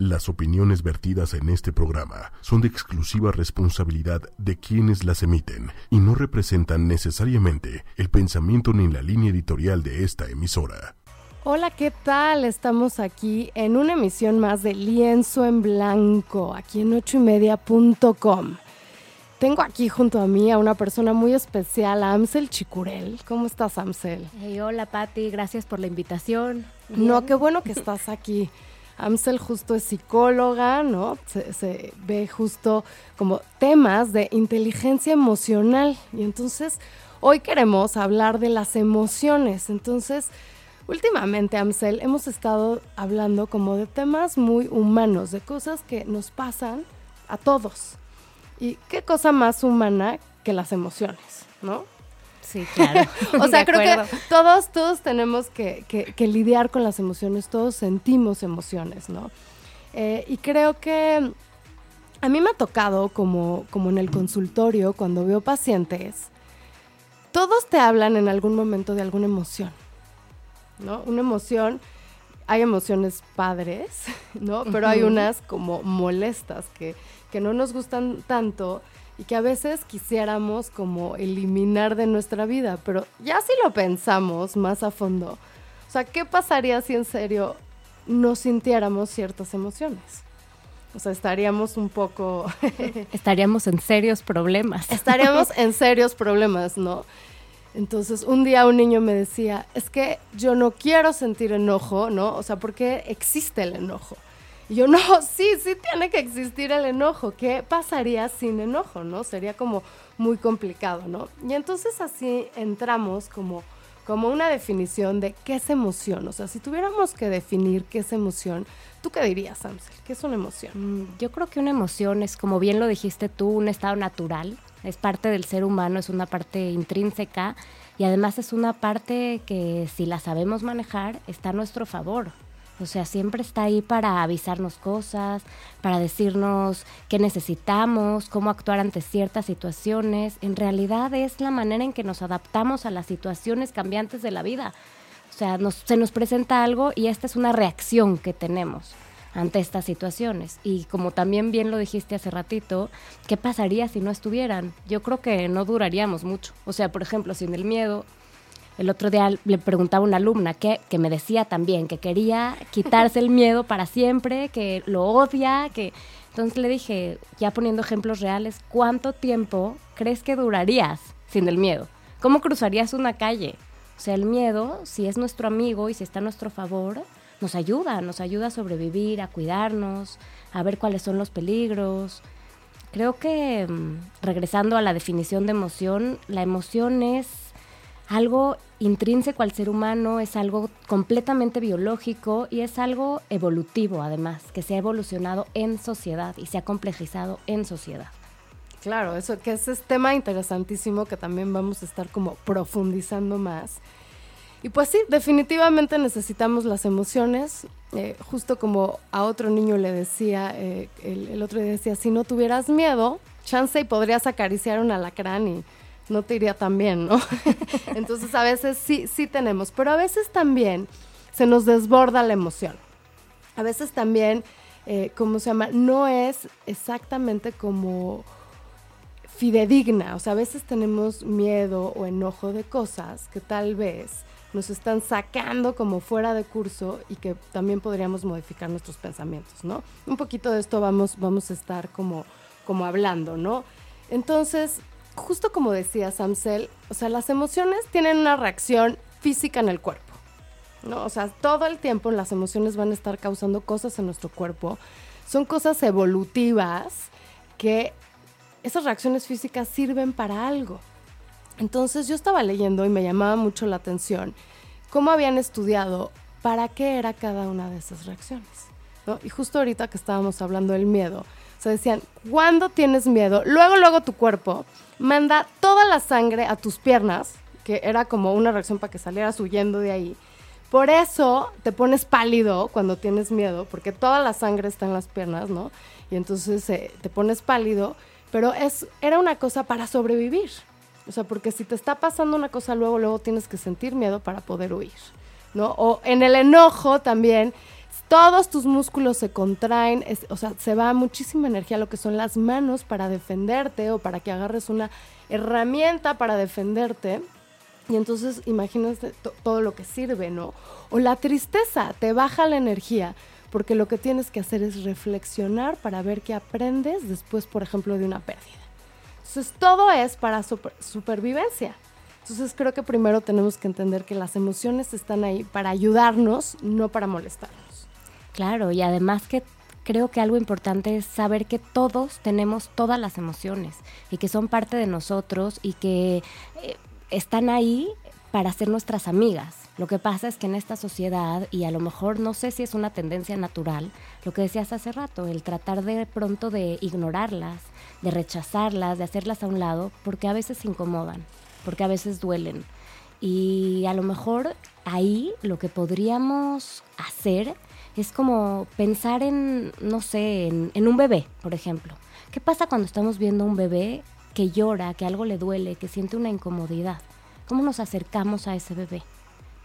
Las opiniones vertidas en este programa son de exclusiva responsabilidad de quienes las emiten y no representan necesariamente el pensamiento ni la línea editorial de esta emisora. Hola, ¿qué tal? Estamos aquí en una emisión más de Lienzo en Blanco, aquí en ochoymedia.com. Tengo aquí junto a mí a una persona muy especial, Amsel Chicurel. ¿Cómo estás, Amsel? hola, Patti, gracias por la invitación. No, qué bueno que estás aquí. Amsel justo es psicóloga, ¿no? Se, ve justo como temas de inteligencia emocional. Y entonces hoy queremos hablar de las emociones. Entonces, últimamente, Amsel, hemos estado hablando como de temas muy humanos, de cosas que nos pasan a todos. ¿Y qué cosa más humana que las emociones, no? Sí, claro. o sea, creo que todos, todos tenemos que, lidiar con las emociones, todos sentimos emociones, ¿no? Eh, y creo que a mí me ha tocado, como, como en el consultorio, cuando veo pacientes, todos te hablan en algún momento de alguna emoción, ¿no? Una emoción, hay emociones padres, ¿no? Pero hay unas como molestas que, que no nos gustan tanto y que a veces quisiéramos como eliminar de nuestra vida, pero ya si lo pensamos más a fondo, o sea, ¿qué pasaría si en serio no sintiéramos ciertas emociones? O sea, estaríamos un poco... estaríamos en serios problemas. Estaríamos en serios problemas, ¿no? Entonces, un día un niño me decía, es que yo no quiero sentir enojo, ¿no? O sea, ¿por qué existe el enojo? Y yo, no, sí, sí tiene que existir el enojo. ¿Qué pasaría sin enojo, no? Sería como muy complicado, ¿no? Y entonces así entramos como, como una definición de qué es emoción. O sea, si tuviéramos que definir qué es emoción, ¿tú qué dirías, Amsel? ¿Qué es una emoción? Mm, yo creo que una emoción es, como bien lo dijiste tú, un estado natural. Es parte del ser humano, es una parte intrínseca y además es una parte que si la sabemos manejar está a nuestro favor. O sea, siempre está ahí para avisarnos cosas, para decirnos qué necesitamos, cómo actuar ante ciertas situaciones. En realidad es la manera en que nos adaptamos a las situaciones cambiantes de la vida. O sea, se nos presenta algo y esta es una reacción que tenemos ante estas situaciones. Y como también bien lo dijiste hace ratito, ¿qué pasaría si no estuvieran? Yo creo que no duraríamos mucho. O sea, por ejemplo, sin el miedo, el otro día le preguntaba una alumna que, que me decía también que quería quitarse el miedo para siempre, que lo odia, que... Entonces le dije, ya poniendo ejemplos reales, ¿cuánto tiempo crees que durarías sin el miedo? ¿Cómo cruzarías una calle? O sea, el miedo, si es nuestro amigo y si está a nuestro favor, nos ayuda, nos ayuda a sobrevivir, a cuidarnos, a ver cuáles son los peligros. Creo que, mm, regresando a la definición de emoción, la emoción es algo intrínseco al ser humano, es algo completamente biológico y es algo evolutivo además, que se ha evolucionado en sociedad y se ha complejizado en sociedad. Claro, eso que ese es tema interesantísimo que también vamos a estar como profundizando más. Y pues sí, definitivamente necesitamos las emociones. Eh, justo como a otro niño le decía, eh, el, el, otro día decía, si no tuvieras miedo, chance y podrías acariciar un alacrán y no te iría tan bien, ¿no? Entonces a veces sí, sí tenemos, pero a veces también se nos desborda la emoción. A veces también, eh, ¿cómo se llama? No es exactamente como fidedigna, o sea, a veces tenemos miedo o enojo de cosas que tal vez nos están sacando como fuera de curso y que también podríamos modificar nuestros pensamientos, ¿no? Un poquito de esto vamos, vamos a estar como, como hablando, ¿no? Entonces, justo como decía Samsel, o sea, las emociones tienen una reacción física en el cuerpo. ¿no? O sea, todo el tiempo las emociones van a estar causando cosas en nuestro cuerpo. Son cosas evolutivas que esas reacciones físicas sirven para algo. Entonces yo estaba leyendo y me llamaba mucho la atención cómo habían estudiado para qué era cada una de esas reacciones. Y justo ahorita que estábamos hablando del miedo, se decían, cuando tienes miedo, luego, luego tu cuerpo manda toda la sangre a tus piernas, que era como una reacción para que salieras huyendo de ahí. Por eso te pones pálido cuando tienes miedo, porque toda la sangre está en las piernas, ¿no? Y entonces eh, te pones pálido, pero es, era una cosa para sobrevivir. O sea, porque si te está pasando una cosa luego, luego tienes que sentir miedo para poder huir, ¿no? O en el enojo también todos tus músculos se contraen, o sea, se va muchísima energía a lo que son las manos para defenderte o para que agarres una herramienta para defenderte. Y entonces imagínate todo lo que sirve, ¿no? O la tristeza, te baja la energía, porque lo que tienes que hacer es reflexionar para ver qué aprendes después, por ejemplo, de una pérdida. Entonces, todo es para supervivencia. Entonces, creo que primero tenemos que entender que las emociones están ahí para ayudarnos, no para molestarnos. Claro, y además que creo que algo importante es saber que todos tenemos todas las emociones y que son parte de nosotros y que eh, están ahí para ser nuestras amigas. Lo que pasa es que en esta sociedad, y a lo mejor no sé si es una tendencia natural, lo que decías hace rato, el tratar de pronto de ignorarlas, de rechazarlas, de hacerlas a un lado, porque a veces incomodan, porque a veces duelen. Y a lo mejor ahí lo que podríamos hacer es como pensar en, no sé, en, un bebé, por ejemplo. ¿Qué pasa cuando estamos viendo a un bebé que llora, que algo le duele, que siente una incomodidad? ¿Cómo nos acercamos a ese bebé?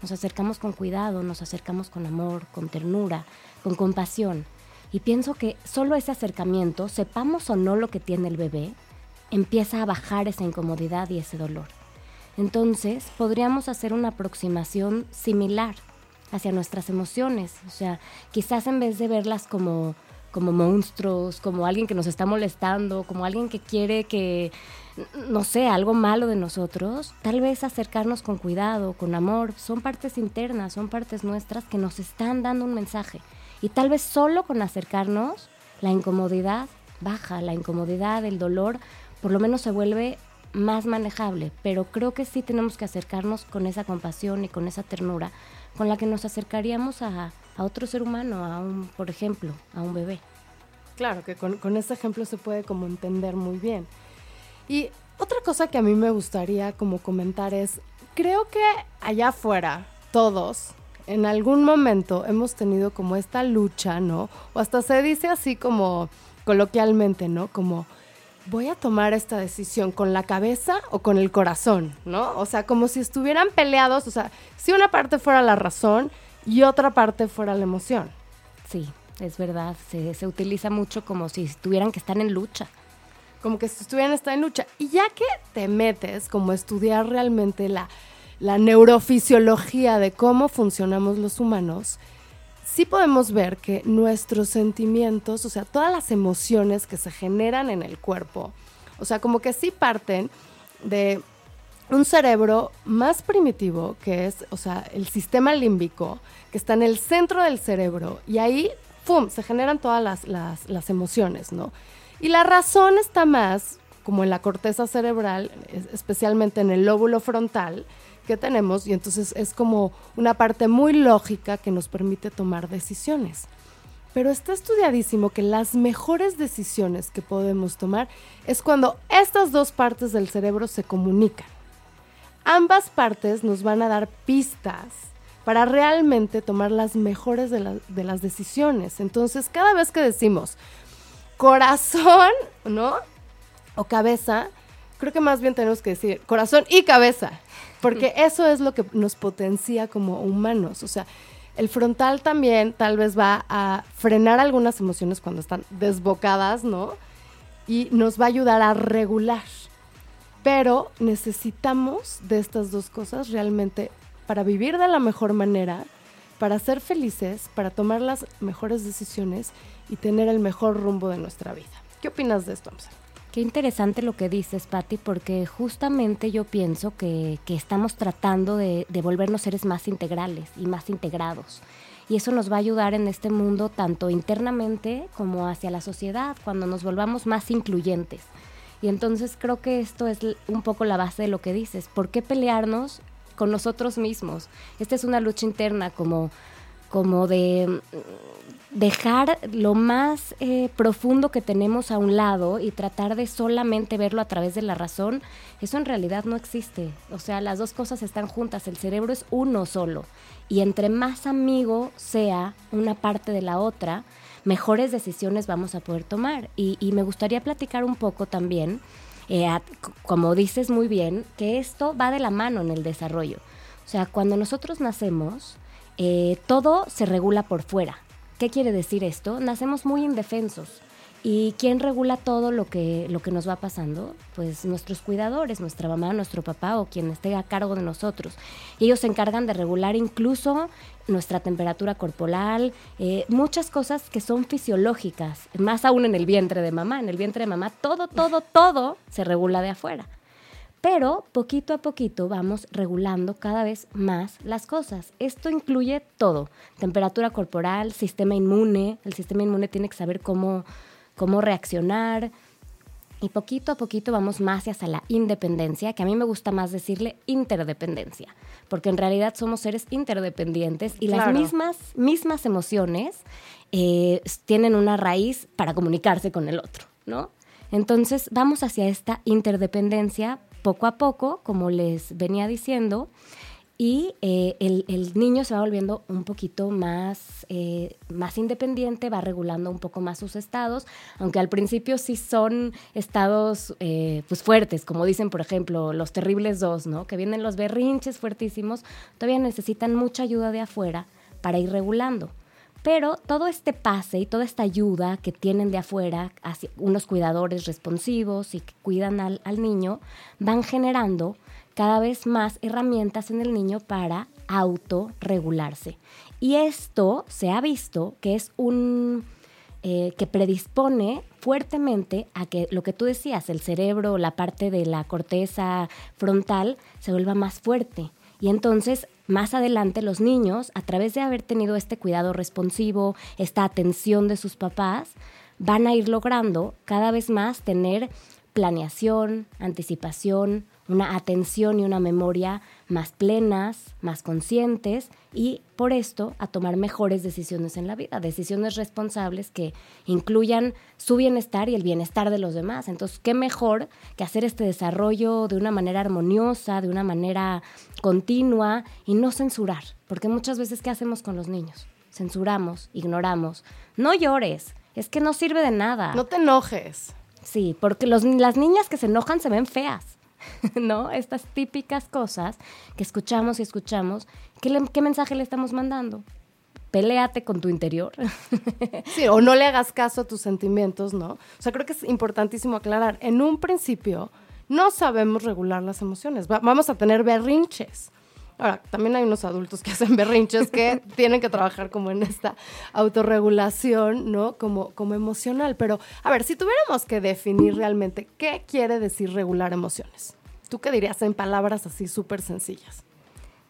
Nos acercamos con cuidado, nos acercamos con amor, con ternura, con compasión. Y pienso que solo ese acercamiento, sepamos o no lo que tiene el bebé, empieza a bajar esa incomodidad y ese dolor. Entonces, podríamos hacer una aproximación similar hacia nuestras emociones. O sea, quizás en vez de verlas como, como monstruos, como alguien que nos está molestando, como alguien que quiere que, no sé, algo malo de nosotros, tal vez acercarnos con cuidado, con amor. Son partes internas, son partes nuestras que nos están dando un mensaje. Y tal vez solo con acercarnos, la incomodidad baja, la incomodidad, el dolor, por lo menos se vuelve más manejable. Pero creo que sí tenemos que acercarnos con esa compasión y con esa ternura con la que nos acercaríamos a, otro ser humano, a un, por ejemplo, a un bebé. Claro, que con, con ese ejemplo se puede como entender muy bien. Y otra cosa que a mí me gustaría como comentar es, creo que allá afuera, todos, en algún momento hemos tenido como esta lucha, ¿no? O hasta se dice así como coloquialmente, ¿no? Como voy a tomar esta decisión con la cabeza o con el corazón, ¿no? O sea, como si estuvieran peleados, o sea, si una parte fuera la razón y otra parte fuera la emoción. Sí, es verdad, se, se utiliza mucho como si tuvieran que estar en lucha. Como que si estuvieran estar en lucha. Y ya que te metes como a estudiar realmente la la neurofisiología de cómo funcionamos los humanos, sí podemos ver que nuestros sentimientos, o sea, todas las emociones que se generan en el cuerpo, o sea, como que sí parten de un cerebro más primitivo, que es, o sea, el sistema límbico, que está en el centro del cerebro, y ahí, ¡pum!, se generan todas las, las, las emociones, ¿no? Y la razón está más como en la corteza cerebral, especialmente en el lóbulo frontal, que tenemos y entonces es como una parte muy lógica que nos permite tomar decisiones. Pero está estudiadísimo que las mejores decisiones que podemos tomar es cuando estas dos partes del cerebro se comunican. Ambas partes nos van a dar pistas para realmente tomar las mejores de, las decisiones. Entonces, cada vez que decimos corazón, ¿no? O cabeza, creo que más bien tenemos que decir corazón y cabeza, porque eso es lo que nos potencia como humanos. O sea, el frontal también tal vez va a frenar algunas emociones cuando están desbocadas, ¿no? Y nos va a ayudar a regular. Pero necesitamos de estas dos cosas realmente para vivir de la mejor manera, para ser felices, para tomar las mejores decisiones y tener el mejor rumbo de nuestra vida. ¿Qué opinas de esto, Amsel? Qué interesante lo que dices, Patti, porque justamente yo pienso que, estamos tratando de, de, volvernos seres más integrales y más integrados. Y eso nos va a ayudar en este mundo tanto internamente como hacia la sociedad, cuando nos volvamos más incluyentes. Y entonces creo que esto es un poco la base de lo que dices. ¿Por qué pelearnos con nosotros mismos? Esta es una lucha interna como, como de dejar lo más eh, profundo que tenemos a un lado y tratar de solamente verlo a través de la razón, eso en realidad no existe. O sea, las dos cosas están juntas, el cerebro es uno solo. Y entre más amigo sea una parte de la otra, mejores decisiones vamos a poder tomar. Y, me gustaría platicar un poco también, eh, como dices muy bien, que esto va de la mano en el desarrollo. O sea, cuando nosotros nacemos, eh, todo se regula por fuera ¿Qué quiere decir esto? Nacemos muy indefensos. ¿Y quién regula todo lo que, lo que nos va pasando? Pues nuestros cuidadores, nuestra mamá, nuestro papá o quien esté a cargo de nosotros. Ellos se encargan de regular incluso nuestra temperatura corporal, eh, muchas cosas que son fisiológicas, más aún en el vientre de mamá. En el vientre de mamá todo, todo, todo se regula de afuera. Pero poquito a poquito vamos regulando cada vez más las cosas. Esto incluye todo, temperatura corporal, sistema inmune. El sistema inmune tiene que saber cómo, cómo reaccionar. Y poquito a poquito vamos más hacia la independencia, que a mí me gusta más decirle interdependencia, porque en realidad somos seres interdependientes y las mismas, mismas emociones eh, tienen una raíz para comunicarse con el otro, ¿no? Entonces vamos hacia esta interdependencia poco a poco, como les venía diciendo, y eh, el, niño se va volviendo un poquito más, eh, más independiente, va regulando un poco más sus estados, aunque al principio sí son estados eh, pues fuertes, como dicen por ejemplo los terribles dos, ¿no? que vienen los berrinches fuertísimos, todavía necesitan mucha ayuda de afuera para ir regulando. Pero todo este pase y toda esta ayuda que tienen de afuera, hacia unos cuidadores responsivos y que cuidan al, niño, van generando cada vez más herramientas en el niño para autorregularse. Y esto se ha visto que es un eh, que predispone fuertemente a que lo que tú decías, el cerebro, la parte de la corteza frontal, se vuelva más fuerte. Y entonces más adelante los niños, a través de haber tenido este cuidado responsivo, esta atención de sus papás, van a ir logrando cada vez más tener planeación, anticipación, una atención y una memoria más plenas, más conscientes y por esto a tomar mejores decisiones en la vida, decisiones responsables que incluyan su bienestar y el bienestar de los demás. Entonces, ¿qué mejor que hacer este desarrollo de una manera armoniosa, de una manera continua y no censurar? Porque muchas veces, ¿qué hacemos con los niños? Censuramos, ignoramos. No llores, es que no sirve de nada. No te enojes. Sí, porque las niñas que se enojan se ven feas. ¿no? Estas típicas cosas que escuchamos y escuchamos, ¿qué, ¿qué mensaje le estamos mandando? Peléate con tu interior. sí, o no le hagas caso a tus sentimientos, ¿no? O sea, creo que es importantísimo aclarar. En un principio, no sabemos regular las emociones. vamos a tener berrinches. Ahora, también hay unos adultos que hacen berrinches que tienen que trabajar como en esta autorregulación, ¿no? Como, como emocional. Pero, a ver, si tuviéramos que definir realmente qué quiere decir regular emociones, ¿tú qué dirías en palabras así súper sencillas?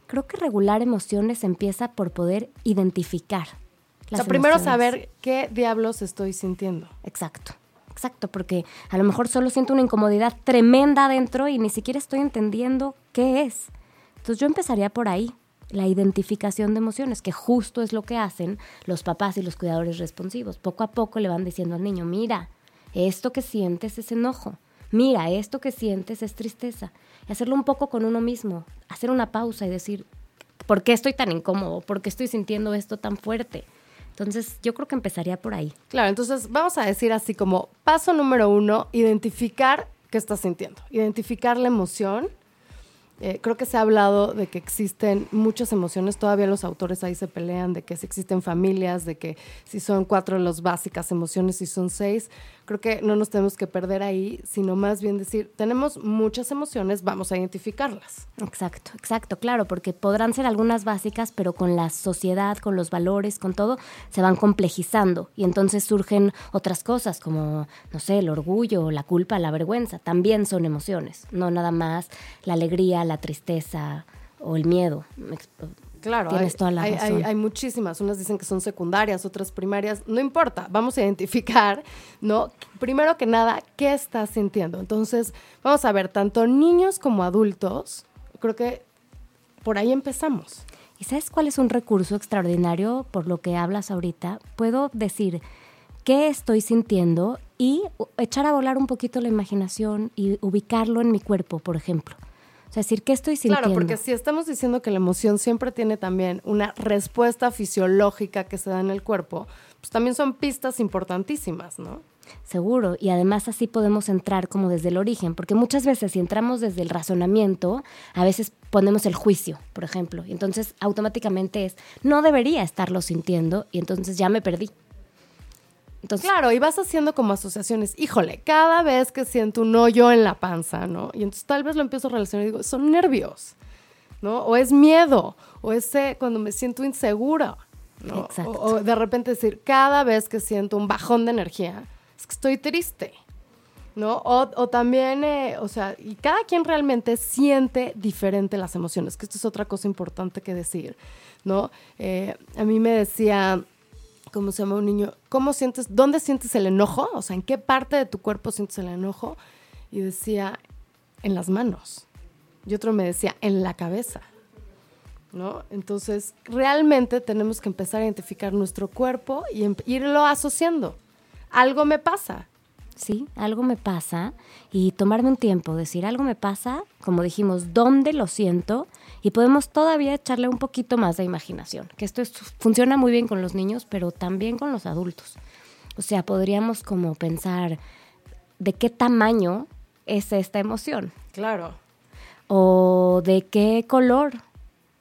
Creo que regular emociones empieza por poder identificar. o sea, primero saber qué diablos estoy sintiendo. Exacto. Exacto, porque a lo mejor solo siento una incomodidad tremenda adentro y ni siquiera estoy entendiendo qué es. Entonces yo empezaría por ahí, la identificación de emociones, que justo es lo que hacen los papás y los cuidadores responsivos. Poco a poco le van diciendo al niño, mira, esto que sientes es enojo, mira, esto que sientes es tristeza. Y hacerlo un poco con uno mismo, hacer una pausa y decir, ¿por qué estoy tan incómodo? ¿Por qué estoy sintiendo esto tan fuerte? Entonces, yo creo que empezaría por ahí. Claro, entonces vamos a decir así como paso número uno, identificar qué estás sintiendo, identificar la emoción eh, creo que se ha hablado de que existen muchas emociones, todavía los autores ahí se pelean de que si existen familias, de que si son cuatro las básicas emociones, si son seis, creo que no nos tenemos que perder ahí, sino más bien decir, tenemos muchas emociones, vamos a identificarlas. Exacto, exacto, claro, porque podrán ser algunas básicas, pero con la sociedad, con los valores, con todo, se van complejizando. Y entonces surgen otras cosas como, no sé, el orgullo, la culpa, la vergüenza, también son emociones, no nada más la alegría, la tristeza o el miedo. Claro, Tienes hay, toda la razón. Hay, muchísimas. Unas dicen que son secundarias, otras primarias. No importa, vamos a identificar, ¿no? Primero que nada, ¿qué estás sintiendo? Entonces, vamos a ver, tanto niños como adultos, creo que por ahí empezamos. ¿Y sabes cuál es un recurso extraordinario por lo que hablas ahorita? Puedo decir qué estoy sintiendo y echar a volar un poquito la imaginación y ubicarlo en mi cuerpo, por ejemplo decir, ¿qué estoy sintiendo? Claro, porque si estamos diciendo que la emoción siempre tiene también una respuesta fisiológica que se da en el cuerpo, pues también son pistas importantísimas, ¿no? Seguro, y además así podemos entrar como desde el origen, porque muchas veces si entramos desde el razonamiento, a veces ponemos el juicio, por ejemplo, y entonces automáticamente es, no debería estarlo sintiendo, y entonces ya me perdí. Entonces, claro, y vas haciendo como asociaciones, híjole, cada vez que siento un hoyo en la panza, ¿no? Y entonces tal vez lo empiezo a relacionar y digo, son nervios, ¿no? O es miedo, o es cuando me siento insegura, ¿no? Exacto. O, de repente decir, cada vez que siento un bajón de energía, es que estoy triste, ¿no? O, también, eh, o sea, y cada quien realmente siente diferente las emociones, que esto es otra cosa importante que decir, ¿no? Eh, a mí me decía, ¿cómo se llama un niño? ¿Cómo sientes, dónde sientes el enojo? O sea, ¿en qué parte de tu cuerpo sientes el enojo? Y decía, en las manos. Y otro me decía, en la cabeza. ¿No? Entonces, realmente tenemos que empezar a identificar nuestro cuerpo y em, irlo asociando algo me pasa. Sí, algo me pasa y tomarme un tiempo, decir algo me pasa, como dijimos, dónde lo siento y podemos todavía echarle un poquito más de imaginación, que esto funciona muy bien con los niños, pero también con los adultos. O sea, podríamos como pensar de qué tamaño es esta emoción. Claro. O de qué color,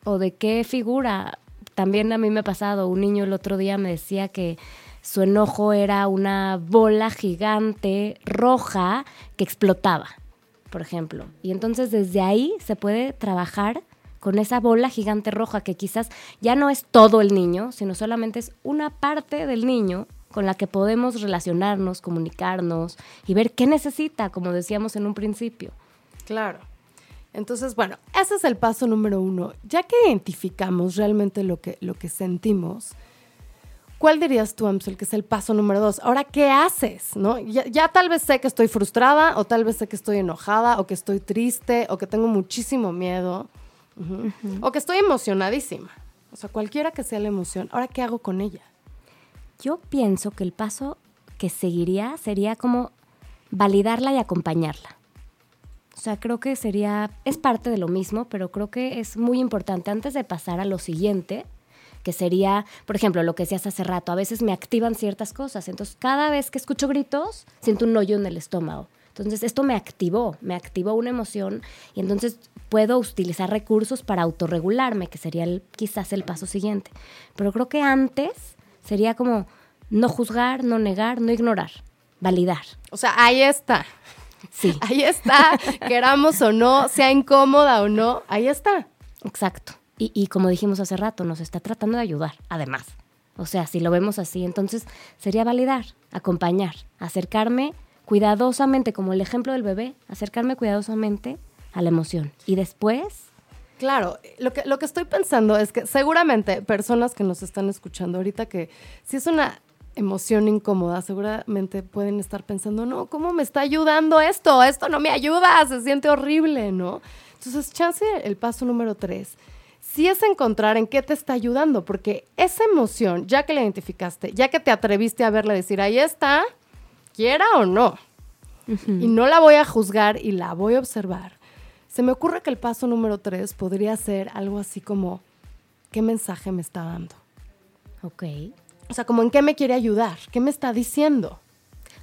o de qué figura. También a mí me ha pasado, un niño el otro día me decía que su enojo era una bola gigante roja que explotaba, por ejemplo. Y entonces desde ahí se puede trabajar con esa bola gigante roja que quizás ya no es todo el niño, sino solamente es una parte del niño con la que podemos relacionarnos, comunicarnos y ver qué necesita, como decíamos en un principio. Claro. Entonces, bueno, ese es el paso número uno. Ya que identificamos realmente lo que, lo que sentimos, ¿Cuál dirías tú, Amsel, que es el paso número dos? Ahora, ¿qué haces? ¿No? Ya, tal vez sé que estoy frustrada, o tal vez sé que estoy enojada, o que estoy triste, o que tengo muchísimo miedo, o que estoy emocionadísima. O sea, cualquiera que sea la emoción, ¿ahora qué hago con ella? Yo pienso que el paso que seguiría sería como validarla y acompañarla. O sea, creo que sería, es parte de lo mismo, pero creo que es muy importante antes de pasar a lo siguiente, que sería, por ejemplo, lo que decías hace rato, a veces me activan ciertas cosas, entonces cada vez que escucho gritos, siento un hoyo en el estómago. Entonces esto me activó, me activó una emoción y entonces puedo utilizar recursos para autorregularme, que sería quizás el paso siguiente. Pero creo que antes sería como no juzgar, no negar, no ignorar, validar. O sea, ahí está. Sí. Ahí está, queramos o no, sea incómoda o no, ahí está. Exacto. Y, como dijimos hace rato, nos está tratando de ayudar, además. O sea, si lo vemos así, entonces sería validar, acompañar, acercarme cuidadosamente, como el ejemplo del bebé, acercarme cuidadosamente a la emoción. Y después... Claro, lo que, lo que estoy pensando es que seguramente personas que nos están escuchando ahorita que si es una emoción incómoda, seguramente pueden estar pensando, no, ¿cómo me está ayudando esto? Esto no me ayuda, se siente horrible, ¿no? Entonces, chance el paso número tres sí es encontrar en qué te está ayudando, porque esa emoción, ya que la identificaste, ya que te atreviste a verla decir, ahí está, quiera o no, y no la voy a juzgar y la voy a observar, se me ocurre que el paso número tres podría ser algo así como, ¿qué mensaje me está dando? Ok. O sea, como en qué me quiere ayudar, qué me está diciendo.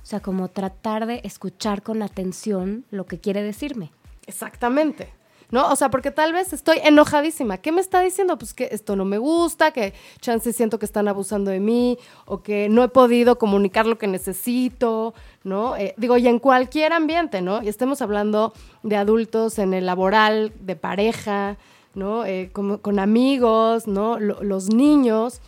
O sea, como tratar de escuchar con atención lo que quiere decirme. Exactamente. ¿No? O sea, porque tal vez estoy enojadísima. ¿Qué me está diciendo? Pues que esto no me gusta, que chance siento que están abusando de mí o que no he podido comunicar lo que necesito, ¿no? Eh, digo, y en cualquier ambiente, ¿no? Y estemos hablando de adultos en el laboral, de pareja, ¿no? Eh, con, amigos, ¿no? los niños.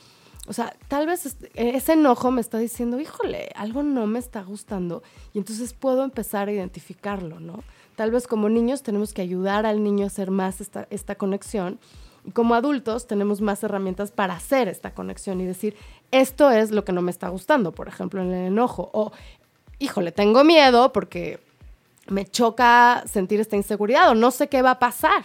O sea, tal vez ese enojo me está diciendo, híjole, algo no me está gustando. Y entonces puedo empezar a identificarlo, ¿no? Tal vez como niños tenemos que ayudar al niño a hacer más esta, esta conexión. Y como adultos tenemos más herramientas para hacer esta conexión y decir, esto es lo que no me está gustando, por ejemplo, en el enojo. O, híjole, tengo miedo porque me choca sentir esta inseguridad o no sé qué va a pasar.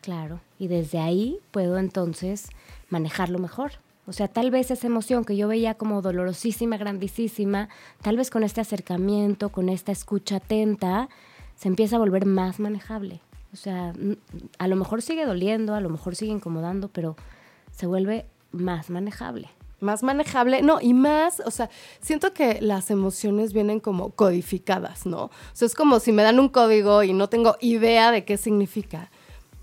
Claro, y desde ahí puedo entonces manejarlo mejor. O sea, tal vez esa emoción que yo veía como dolorosísima, grandísima, tal vez con este acercamiento, con esta escucha atenta, se empieza a volver más manejable. O sea, a lo mejor sigue doliendo, a lo mejor sigue incomodando, pero se vuelve más manejable. más manejable, no, y más, o sea, siento que las emociones vienen como codificadas, ¿no? O sea, es como si me dan un código y no tengo idea de qué significa.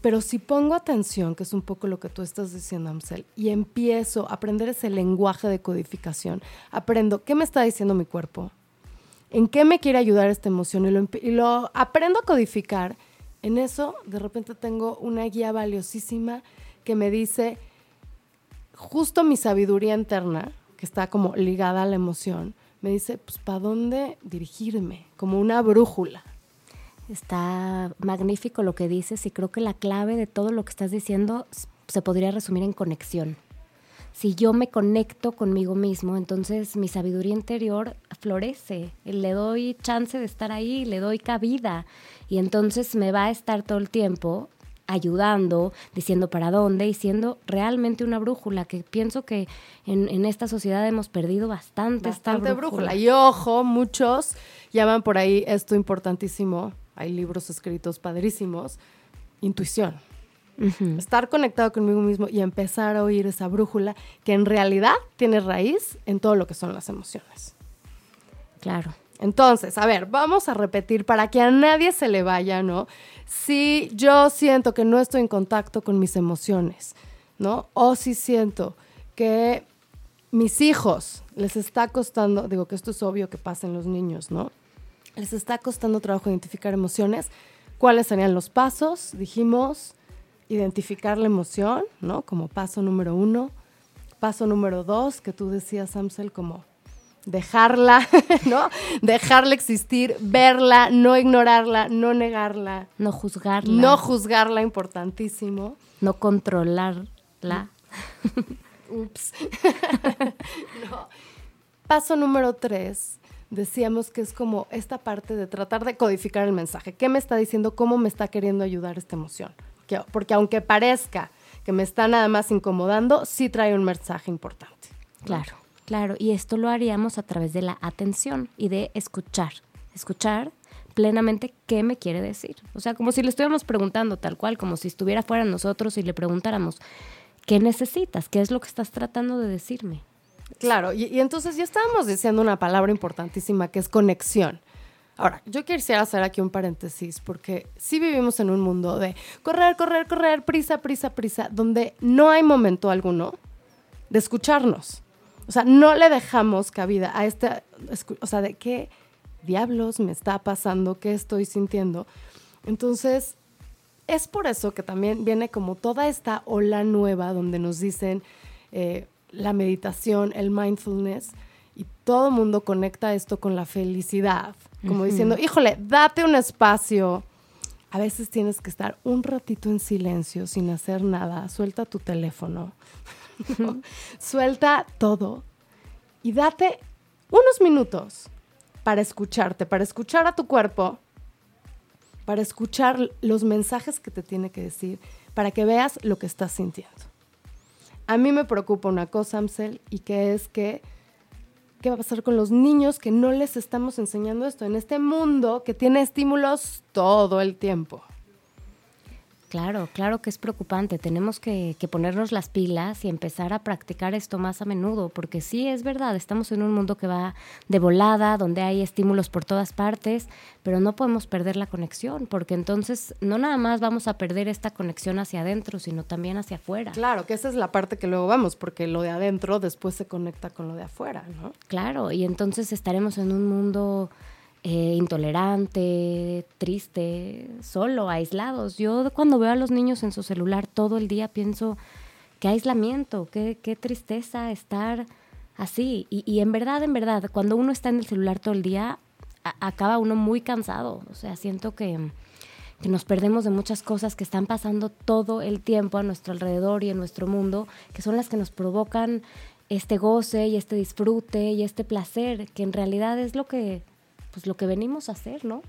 Pero si pongo atención, que es un poco lo que tú estás diciendo, Amsel, y empiezo a aprender ese lenguaje de codificación, aprendo qué me está diciendo mi cuerpo, en qué me quiere ayudar esta emoción y lo, aprendo a codificar, en eso de repente tengo una guía valiosísima que me dice, justo mi sabiduría interna, que está como ligada a la emoción, me dice, pues, ¿para dónde dirigirme? Como una brújula. Está magnífico lo que dices y creo que la clave de todo lo que estás diciendo se podría resumir en conexión. Si yo me conecto conmigo mismo, entonces mi sabiduría interior florece, le doy chance de estar ahí, le doy cabida y entonces me va a estar todo el tiempo ayudando, diciendo para dónde y siendo realmente una brújula, que pienso que en, esta sociedad hemos perdido bastante, esta brújula. Y ojo, muchos llaman por ahí esto importantísimo, hay libros escritos padrísimos, intuición. Estar conectado conmigo mismo y empezar a oír esa brújula que en realidad tiene raíz en todo lo que son las emociones. Claro. Entonces, a ver, vamos a repetir para que a nadie se le vaya, ¿no? Si yo siento que no estoy en contacto con mis emociones, ¿no? O si siento que mis hijos les está costando, digo que esto es obvio que pasa en los niños, ¿no? Les está costando trabajo identificar emociones. ¿Cuáles serían los pasos? Dijimos, identificar la emoción, ¿no? Como paso número uno. Paso número dos, que tú decías, Samsel, como dejarla, ¿no? Dejarla existir, verla, no ignorarla, no negarla. No juzgarla. No juzgarla, importantísimo. No controlarla. Ups. Paso número tres, decíamos que es como esta parte de tratar de codificar el mensaje. ¿Qué me está diciendo? ¿Cómo me está queriendo ayudar esta emoción? Porque aunque parezca que me está nada más incomodando, sí trae un mensaje importante. Claro. Claro, y esto lo haríamos a través de la atención y de escuchar. Escuchar plenamente qué me quiere decir. O sea, como si le estuviéramos preguntando tal cual, como si estuviera fuera nosotros y le preguntáramos, ¿qué necesitas? ¿Qué es lo que estás tratando de decirme? Claro, y, entonces ya estábamos diciendo una palabra importantísima que es conexión. Ahora, yo quisiera hacer aquí un paréntesis porque sí vivimos en un mundo de correr, correr, correr, prisa, prisa, prisa, donde no hay momento alguno de escucharnos. O sea, no le dejamos cabida a este, o sea, de qué diablos me está pasando, qué estoy sintiendo. Entonces, es por eso que también viene como toda esta ola nueva donde nos dicen eh, la meditación, el mindfulness, y todo el mundo conecta esto con la felicidad, como diciendo, híjole, date un espacio. A veces tienes que estar un ratito en silencio, sin hacer nada, suelta tu teléfono Suelta todo y date unos minutos para escucharte, para escuchar a tu cuerpo, para escuchar los mensajes que te tiene que decir, para que veas lo que estás sintiendo. A mí me preocupa una cosa, Amsel, y que es que, ¿qué va a pasar con los niños que no les estamos enseñando esto en este mundo que tiene estímulos todo el tiempo? Claro, claro que es preocupante. Tenemos que, ponernos las pilas y empezar a practicar esto más a menudo, porque sí, es verdad, estamos en un mundo que va de volada, donde hay estímulos por todas partes, pero no podemos perder la conexión, porque entonces no nada más vamos a perder esta conexión hacia adentro, sino también hacia afuera. Claro, que esa es la parte que luego vamos, porque lo de adentro después se conecta con lo de afuera, ¿no? Claro, y entonces estaremos en un mundo eh, intolerante, triste, solo, aislados. Yo cuando veo a los niños en su celular todo el día pienso, qué aislamiento, qué, tristeza estar así. Y, en verdad, en verdad, cuando uno está en el celular todo el día, acaba uno muy cansado. O sea, siento que, que nos perdemos de muchas cosas que están pasando todo el tiempo a nuestro alrededor y en nuestro mundo, que son las que nos provocan este goce y este disfrute y este placer, que en realidad es lo que pues lo que venimos a hacer, ¿no?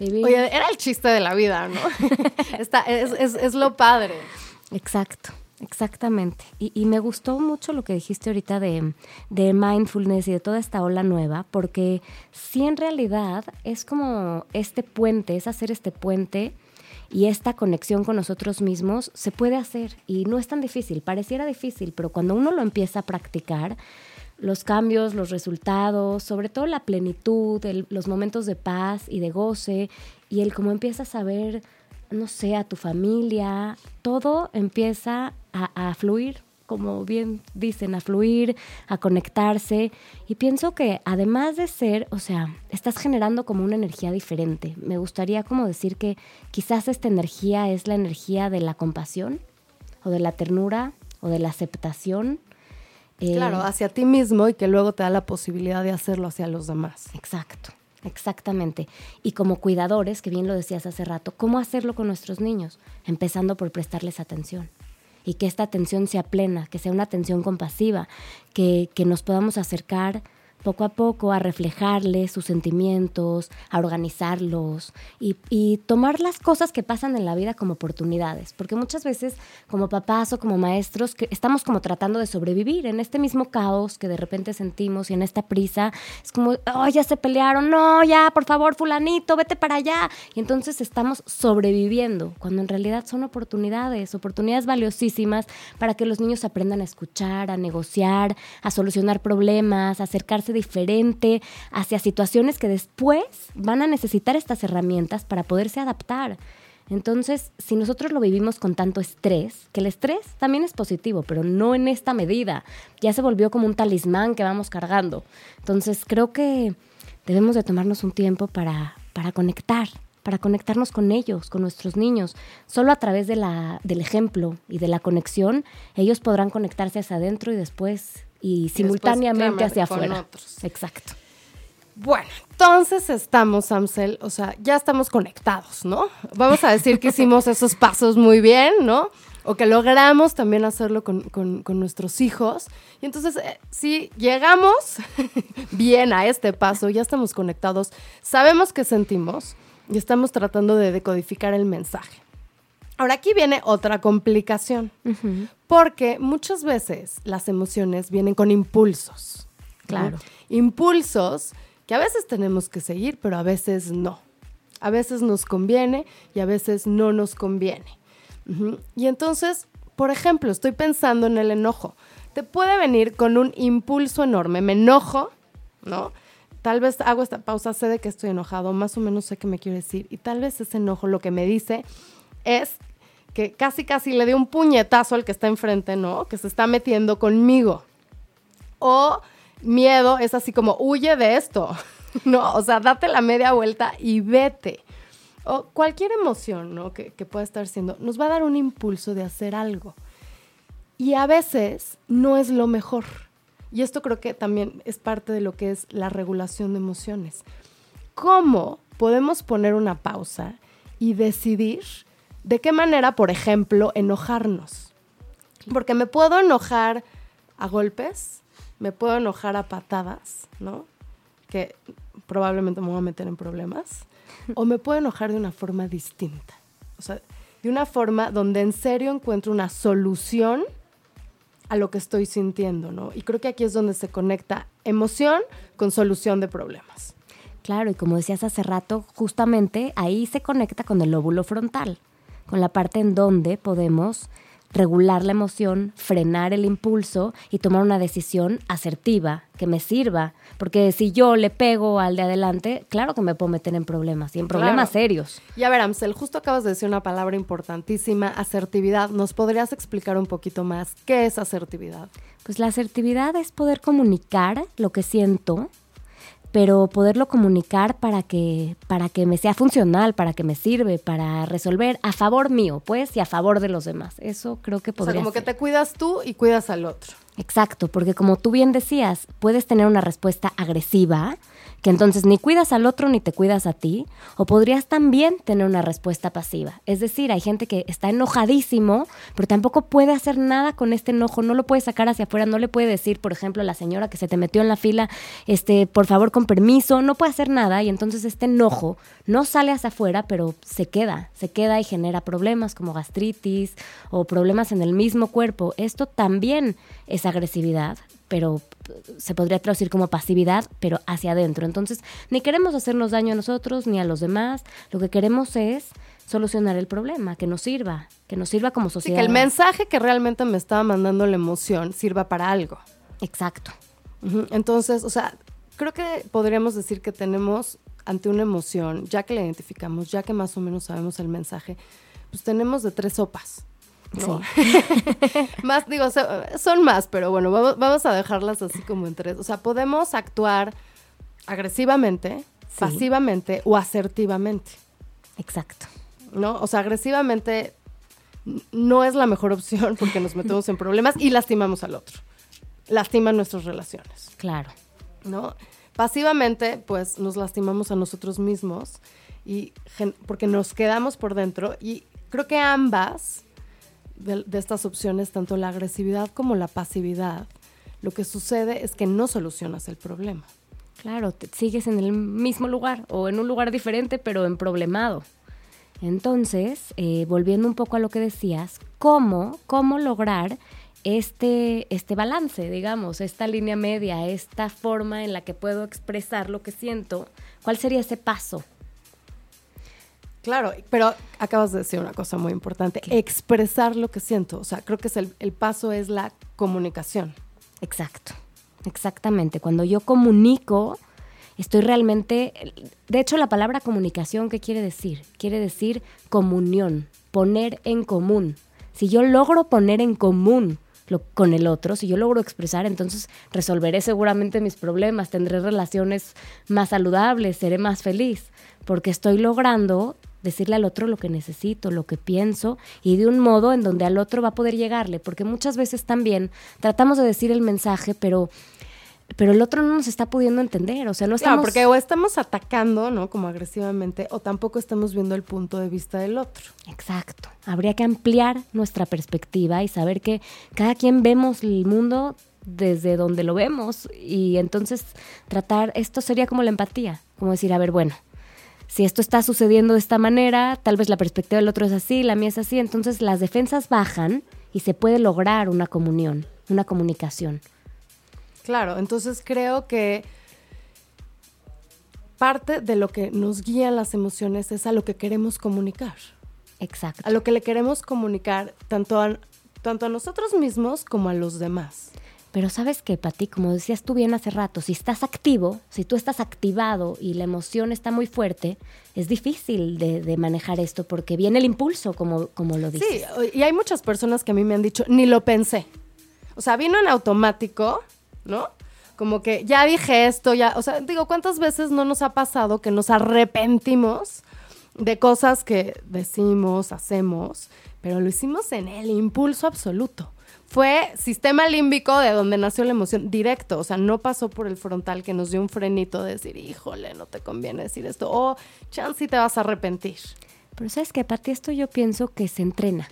Oye, era el chiste de la vida, ¿no? Está, es, es, es, lo padre. Exacto, exactamente. Y, y, me gustó mucho lo que dijiste ahorita de, de, mindfulness y de toda esta ola nueva, porque sí en realidad es como este puente, es hacer este puente Y esta conexión con nosotros mismos se puede hacer y no es tan difícil, pareciera difícil, pero cuando uno lo empieza a practicar, los cambios, los resultados, sobre todo la plenitud, los momentos de paz y de goce, y el cómo empiezas a ver, no sé, a tu familia, todo empieza a, a fluir como bien dicen, a fluir, a conectarse. Y pienso que además de ser, o sea, estás generando como una energía diferente. Me gustaría como decir que quizás esta energía es la energía de la compasión o de la ternura o de la aceptación. Eh, claro, hacia ti mismo y que luego te da la posibilidad de hacerlo hacia los demás. Exacto. Exactamente. Y como cuidadores, que bien lo decías hace rato, ¿cómo hacerlo con nuestros niños? Empezando por prestarles atención y que esta atención sea plena, que sea una atención compasiva, que, que nos podamos acercar poco a poco a reflejarles sus sentimientos, a organizarlos y, tomar las cosas que pasan en la vida como oportunidades. Porque muchas veces como papás o como maestros que estamos como tratando de sobrevivir en este mismo caos que de repente sentimos y en esta prisa. Es como, oh, ya se pelearon, no, ya, por favor, fulanito, vete para allá. Y entonces estamos sobreviviendo, cuando en realidad son oportunidades, oportunidades valiosísimas para que los niños aprendan a escuchar, a negociar, a solucionar problemas, acercarse diferente hacia situaciones que después van a necesitar estas herramientas para poderse adaptar. Entonces, si nosotros lo vivimos con tanto estrés, que el estrés también es positivo, pero no en esta medida, ya se volvió como un talismán que vamos cargando. Entonces, creo que debemos de tomarnos un tiempo para, para conectar, para conectarnos con ellos, con nuestros niños. Solo a través de la, del ejemplo y de la conexión, ellos podrán conectarse hacia adentro y después y, simultáneamente hacia afuera. Exacto. Bueno, entonces estamos, Amsel, o sea, ya estamos conectados, ¿no? Vamos a decir que hicimos esos pasos muy bien, ¿no? O que logramos también hacerlo con, nuestros hijos. Y entonces, eh, si llegamos bien a este paso, ya estamos conectados, sabemos qué sentimos y estamos tratando de decodificar el mensaje. Ahora aquí viene otra complicación, porque muchas veces las emociones vienen con impulsos. Claro. Impulsos que a veces tenemos que seguir, pero a veces no. A veces nos conviene y a veces no nos conviene. Y entonces, por ejemplo, estoy pensando en el enojo. Te puede venir con un impulso enorme. Me enojo, ¿no? Tal vez hago esta pausa, sé de que estoy enojado, más o menos sé qué me quiere decir. Y tal vez ese enojo lo que me dice es que casi casi le dio un puñetazo al que está enfrente, ¿no? Que se está metiendo conmigo. O miedo es así como, huye de esto, ¿no? O sea, date la media vuelta y vete. O cualquier emoción, ¿no? Que, que pueda estar siendo, nos va a dar un impulso de hacer algo. Y a veces no es lo mejor. Y esto creo que también es parte de lo que es la regulación de emociones. ¿Cómo podemos poner una pausa y decidir ¿De qué manera, por ejemplo, enojarnos? Porque me puedo enojar a golpes, me puedo enojar a patadas, ¿no? Que probablemente me voy a meter en problemas. O me puedo enojar de una forma distinta. O sea, de una forma donde en serio encuentro una solución a lo que estoy sintiendo, ¿no? Y creo que aquí es donde se conecta emoción con solución de problemas. Claro, y como decías hace rato, justamente ahí se conecta con el lóbulo frontal con la parte en donde podemos regular la emoción, frenar el impulso y tomar una decisión asertiva que me sirva. Porque si yo le pego al de adelante, claro que me puedo meter en problemas y en problemas serios. Y a ver, Amsel, justo acabas de decir una palabra importantísima, asertividad. ¿Nos podrías explicar un poquito más qué es asertividad? Pues la asertividad es poder comunicar lo que siento pero poderlo comunicar para que, para que me sea funcional, para que me sirve, para resolver a favor mío, pues, y a favor de los demás. Eso creo que podría O sea, como que te cuidas tú y cuidas al otro. Exacto, porque como tú bien decías, puedes tener una respuesta agresiva que entonces ni cuidas al otro ni te cuidas a ti, o podrías también tener una respuesta pasiva. Es decir, hay gente que está enojadísimo, pero tampoco puede hacer nada con este enojo, no lo puede sacar hacia afuera, no le puede decir, por ejemplo, a la señora que se te metió en la fila, este, por favor, con permiso, no puede hacer nada y entonces este enojo no sale hacia afuera, pero se queda, se queda y genera problemas como gastritis o problemas en el mismo cuerpo. Esto también es agresividad pero se podría traducir como pasividad, pero hacia adentro. Entonces, ni queremos hacernos daño a nosotros ni a los demás, lo que queremos es solucionar el problema, que nos sirva, que nos sirva como sociedad. que el mensaje que realmente me estaba mandando la emoción sirva para algo. Exacto. Entonces, o sea, creo que podríamos decir que tenemos ante una emoción, ya que la identificamos, ya que más o menos sabemos el mensaje, pues tenemos de tres sopas. más, digo, son más, pero bueno, vamos, a dejarlas así como en tres. O sea, podemos actuar agresivamente, pasivamente o asertivamente. Exacto. ¿No? O sea, agresivamente no es la mejor opción porque nos metemos en problemas y lastimamos al otro. Lastiman nuestras relaciones. Claro. ¿No? Pasivamente, pues nos lastimamos a nosotros mismos y porque nos quedamos por dentro y creo que ambas de, estas opciones, tanto la agresividad como la pasividad, lo que sucede es que no solucionas el problema. Claro, te sigues en el mismo lugar o en un lugar diferente, pero en problemado. Entonces, eh, volviendo un poco a lo que decías, ¿cómo, cómo lograr este, este balance, digamos, esta línea media, esta forma en la que puedo expresar lo que siento? ¿Cuál sería ese paso? Claro, pero acabas de decir una cosa muy importante, expresar lo que siento. O sea, creo que es el, el paso es la comunicación. Exacto, exactamente. Cuando yo comunico, estoy realmente, de hecho la palabra comunicación, ¿qué quiere decir? Quiere decir comunión, poner en común. Si yo logro poner en común lo, con el otro, si yo logro expresar, entonces resolveré seguramente mis problemas, tendré relaciones más saludables, seré más feliz, porque estoy logrando decirle al otro lo que necesito, lo que pienso y de un modo en donde al otro va a poder llegarle, porque muchas veces también tratamos de decir el mensaje, pero pero el otro no nos está pudiendo entender, o sea, no estamos... Claro, porque o estamos atacando, ¿no? Como agresivamente, o tampoco estamos viendo el punto de vista del otro. Exacto. Habría que ampliar nuestra perspectiva y saber que cada quien vemos el mundo desde donde lo vemos y entonces tratar, esto sería como la empatía, como decir, a ver, bueno, si esto está sucediendo de esta manera, tal vez la perspectiva del otro es así, la mía es así, entonces las defensas bajan y se puede lograr una comunión, una comunicación. Claro, entonces creo que parte de lo que nos guían las emociones es a lo que queremos comunicar. Exacto. A lo que le queremos comunicar tanto a, tanto a nosotros mismos como a los demás. Pero sabes que, Pati, como decías tú bien hace rato, si estás activo, si tú estás activado y la emoción está muy fuerte, es difícil de, manejar esto porque viene el impulso, como, como lo dices. Sí, y hay muchas personas que a mí me han dicho, ni lo pensé. O sea, vino en automático, ¿no? Como que ya dije esto, ya, o sea, digo, ¿cuántas veces no nos ha pasado que nos arrepentimos de cosas que decimos, hacemos, pero lo hicimos en el impulso absoluto? Fue sistema límbico de donde nació la emoción directo, o sea, no pasó por el frontal que nos dio un frenito de decir, híjole, no te conviene decir esto, o chance te vas a arrepentir. Pero sabes que, Pati, esto yo pienso que se entrena.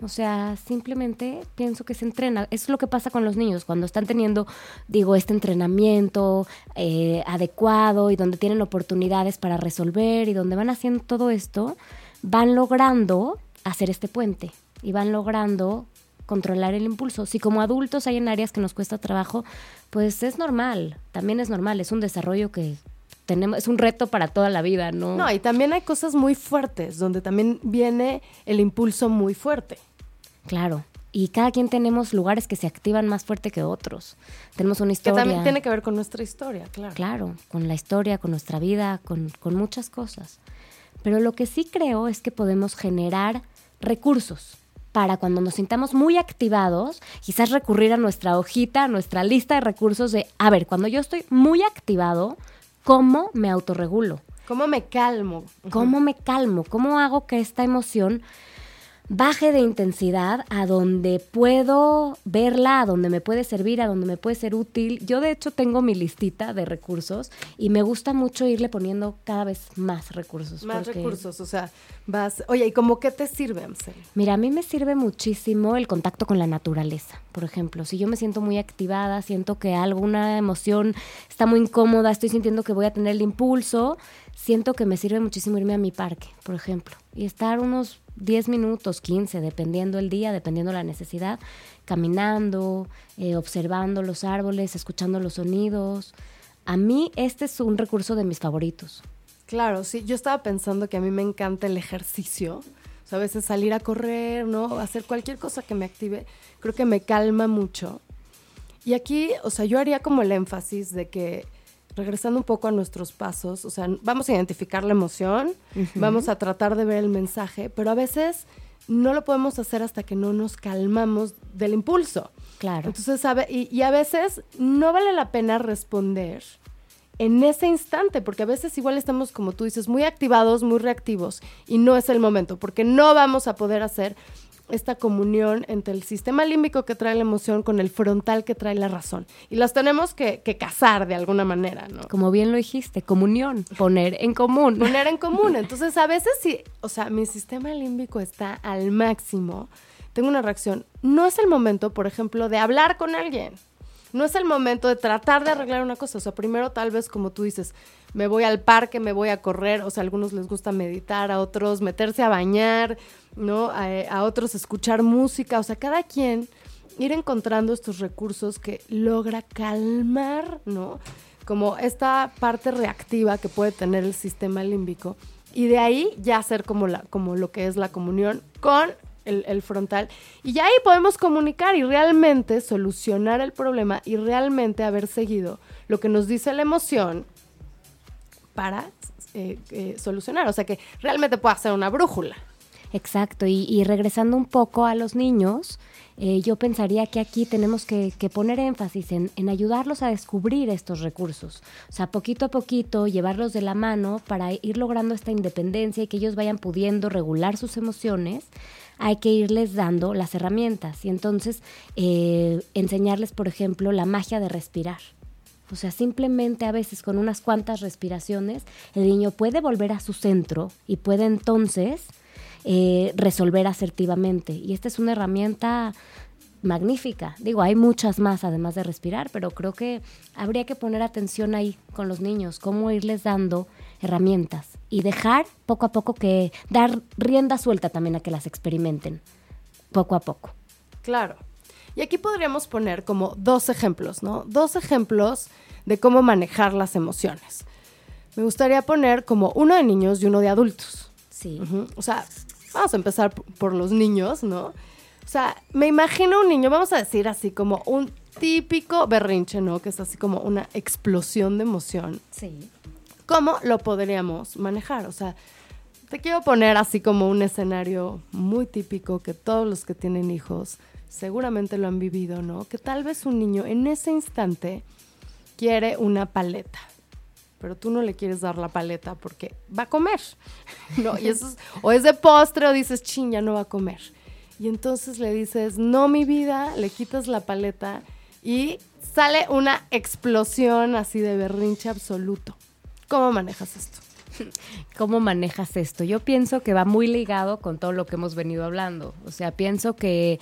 O sea, simplemente pienso que se entrena. Es lo que pasa con los niños cuando están teniendo, digo, este entrenamiento eh, adecuado y donde tienen oportunidades para resolver y donde van haciendo todo esto, van logrando hacer este puente y van logrando controlar el impulso. Si como adultos hay en áreas que nos cuesta trabajo, pues es normal, también es normal, es un desarrollo que tenemos, es un reto para toda la vida, ¿no? No, y también hay cosas muy fuertes, donde también viene el impulso muy fuerte. Claro. Y cada quien tenemos lugares que se activan más fuerte que otros. Tenemos una historia. Que también tiene que ver con nuestra historia, claro. Claro, con la historia, con nuestra vida, con, con muchas cosas. Pero lo que sí creo es que podemos generar recursos para cuando nos sintamos muy activados, quizás recurrir a nuestra hojita, a nuestra lista de recursos de, a ver, cuando yo estoy muy activado, ¿cómo me autorregulo? ¿Cómo me calmo? ¿Cómo me calmo? ¿Cómo hago que esta emoción baje de intensidad a donde puedo verla, a donde me puede servir, a donde me puede ser útil. Yo de hecho tengo mi listita de recursos y me gusta mucho irle poniendo cada vez más recursos. Más recursos, o sea, vas... Oye, ¿y cómo qué te sirve, Amsel? Mira, a mí me sirve muchísimo el contacto con la naturaleza, por ejemplo. Si yo me siento muy activada, siento que alguna emoción está muy incómoda, estoy sintiendo que voy a tener el impulso, siento que me sirve muchísimo irme a mi parque, por ejemplo y estar unos 10 minutos, 15, dependiendo el día, dependiendo la necesidad, caminando, eh, observando los árboles, escuchando los sonidos. A mí este es un recurso de mis favoritos. Claro, sí, yo estaba pensando que a mí me encanta el ejercicio. O sea, a veces salir a correr, ¿no? Hacer cualquier cosa que me active, creo que me calma mucho. Y aquí, o sea, yo haría como el énfasis de que regresando un poco a nuestros pasos, o sea, vamos a identificar la emoción, vamos a tratar de ver el mensaje, pero a veces no lo podemos hacer hasta que no nos calmamos del impulso. Claro. Entonces, ¿sabe? Y, y, a veces no vale la pena responder en ese instante, porque a veces igual estamos, como tú dices, muy activados, muy reactivos, y no es el momento, porque no vamos a poder hacer esta comunión entre el sistema límbico que trae la emoción con el frontal que trae la razón. Y las tenemos que, que casar de alguna manera, ¿no? Como bien lo dijiste, comunión, poner en común. Poner en común. Entonces, a veces si, o sea, mi sistema límbico está al máximo, tengo una reacción. No es el momento, por ejemplo, de hablar con alguien. No es el momento de tratar de arreglar una cosa. O sea, primero tal vez, como tú dices, me voy al parque, me voy a correr. O sea, a algunos les gusta meditar, a otros meterse a bañar, ¿no? A, otros escuchar música. O sea, cada quien ir encontrando estos recursos que logra calmar, ¿no? Como esta parte reactiva que puede tener el sistema límbico. Y de ahí ya hacer como, la, como lo que es la comunión con el, el, frontal. Y ya ahí podemos comunicar y realmente solucionar el problema y realmente haber seguido lo que nos dice la emoción para eh, eh, solucionar. O sea que realmente pueda ser una brújula. Exacto, y, regresando un poco a los niños, eh, yo pensaría que aquí tenemos que, que poner énfasis en, en, ayudarlos a descubrir estos recursos. O sea, poquito a poquito llevarlos de la mano para ir logrando esta independencia y que ellos vayan pudiendo regular sus emociones. Hay que irles dando las herramientas y entonces eh, enseñarles, por ejemplo, la magia de respirar. O sea, simplemente a veces con unas cuantas respiraciones el niño puede volver a su centro y puede entonces eh, resolver asertivamente. Y esta es una herramienta magnífica. Digo, hay muchas más además de respirar, pero creo que habría que poner atención ahí con los niños, cómo irles dando herramientas y dejar poco a poco que dar rienda suelta también a que las experimenten, poco a poco. Claro. Y aquí podríamos poner como dos ejemplos, ¿no? Dos ejemplos de cómo manejar las emociones. Me gustaría poner como uno de niños y uno de adultos. Sí. Uh -huh. O sea, vamos a empezar por los niños, ¿no? O sea, me imagino un niño, vamos a decir así como un típico berrinche, ¿no? Que es así como una explosión de emoción. Sí. ¿Cómo lo podríamos manejar? O sea, te quiero poner así como un escenario muy típico que todos los que tienen hijos seguramente lo han vivido, ¿no? Que tal vez un niño en ese instante quiere una paleta, pero tú no le quieres dar la paleta porque va a comer, ¿no? Y eso es, o es de postre o dices, chin, ya no va a comer. Y entonces le dices, no, mi vida, le quitas la paleta y sale una explosión así de berrinche absoluto. ¿Cómo manejas esto? ¿Cómo manejas esto? Yo pienso que va muy ligado con todo lo que hemos venido hablando. O sea, pienso que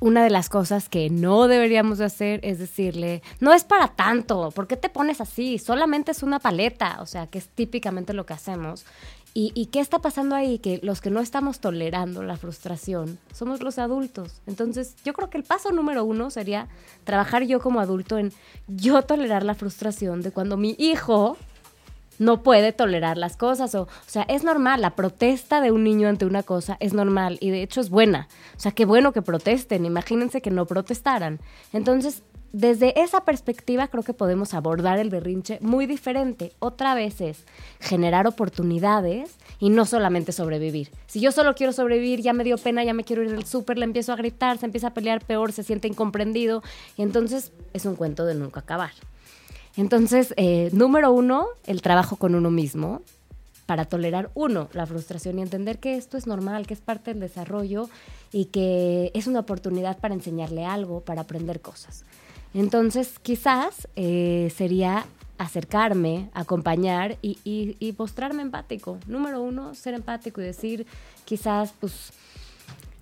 una de las cosas que no deberíamos de hacer es decirle, no es para tanto, ¿por qué te pones así? Solamente es una paleta, o sea, que es típicamente lo que hacemos. ¿Y, ¿Y, qué está pasando ahí? Que los que no estamos tolerando la frustración somos los adultos. Entonces, yo creo que el paso número uno sería trabajar yo como adulto en yo tolerar la frustración de cuando mi hijo no puede tolerar las cosas. O, o sea, es normal, la protesta de un niño ante una cosa es normal y de hecho es buena. O sea, qué bueno que protesten, imagínense que no protestaran. Entonces, desde esa perspectiva creo que podemos abordar el berrinche muy diferente. Otra vez es generar oportunidades y no solamente sobrevivir. Si yo solo quiero sobrevivir, ya me dio pena, ya me quiero ir al súper, le empiezo a gritar, se empieza a pelear peor, se siente incomprendido y entonces es un cuento de nunca acabar. Entonces, eh, número uno, el trabajo con uno mismo para tolerar, uno, la frustración y entender que esto es normal, que es parte del desarrollo y que es una oportunidad para enseñarle algo, para aprender cosas. Entonces, quizás eh, sería acercarme, acompañar y, y, mostrarme empático. Número uno, ser empático y decir, quizás, pues...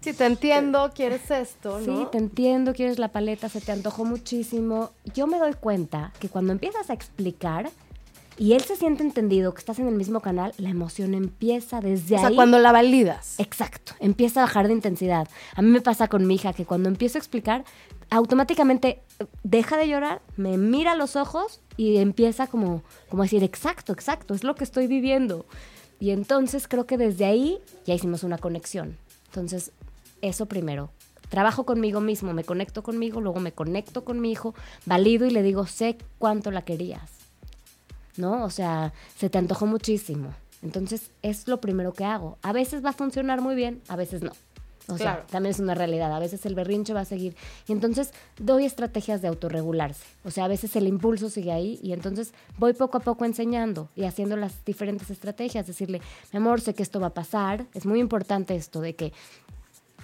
Sí, te entiendo, quieres esto, ¿no? Sí, te entiendo, quieres la paleta, se te antojó muchísimo. Yo me doy cuenta que cuando empiezas a explicar, y él se siente entendido, que estás en el mismo canal, la emoción empieza desde ahí. O sea, cuando la validas. Exacto, empieza a bajar de intensidad. A mí me pasa con mi hija que cuando empiezo a explicar, automáticamente deja de llorar, me mira a los ojos y empieza como, como a decir, exacto, exacto, es lo que estoy viviendo. Y entonces creo que desde ahí ya hicimos una conexión. Entonces, eso primero. Trabajo conmigo mismo, me conecto conmigo, luego me conecto con mi hijo, valido y le digo, sé cuánto la querías. ¿No? O sea, se te antojó muchísimo. Entonces, es lo primero que hago. A veces va a funcionar muy bien, a veces no. O sea, también es una realidad. A veces el berrinche va a seguir. Y entonces doy estrategias de autorregularse. O sea, a veces el impulso sigue ahí y entonces voy poco a poco enseñando y haciendo las diferentes estrategias. Decirle, mi amor, sé que esto va a pasar. Es muy importante esto de que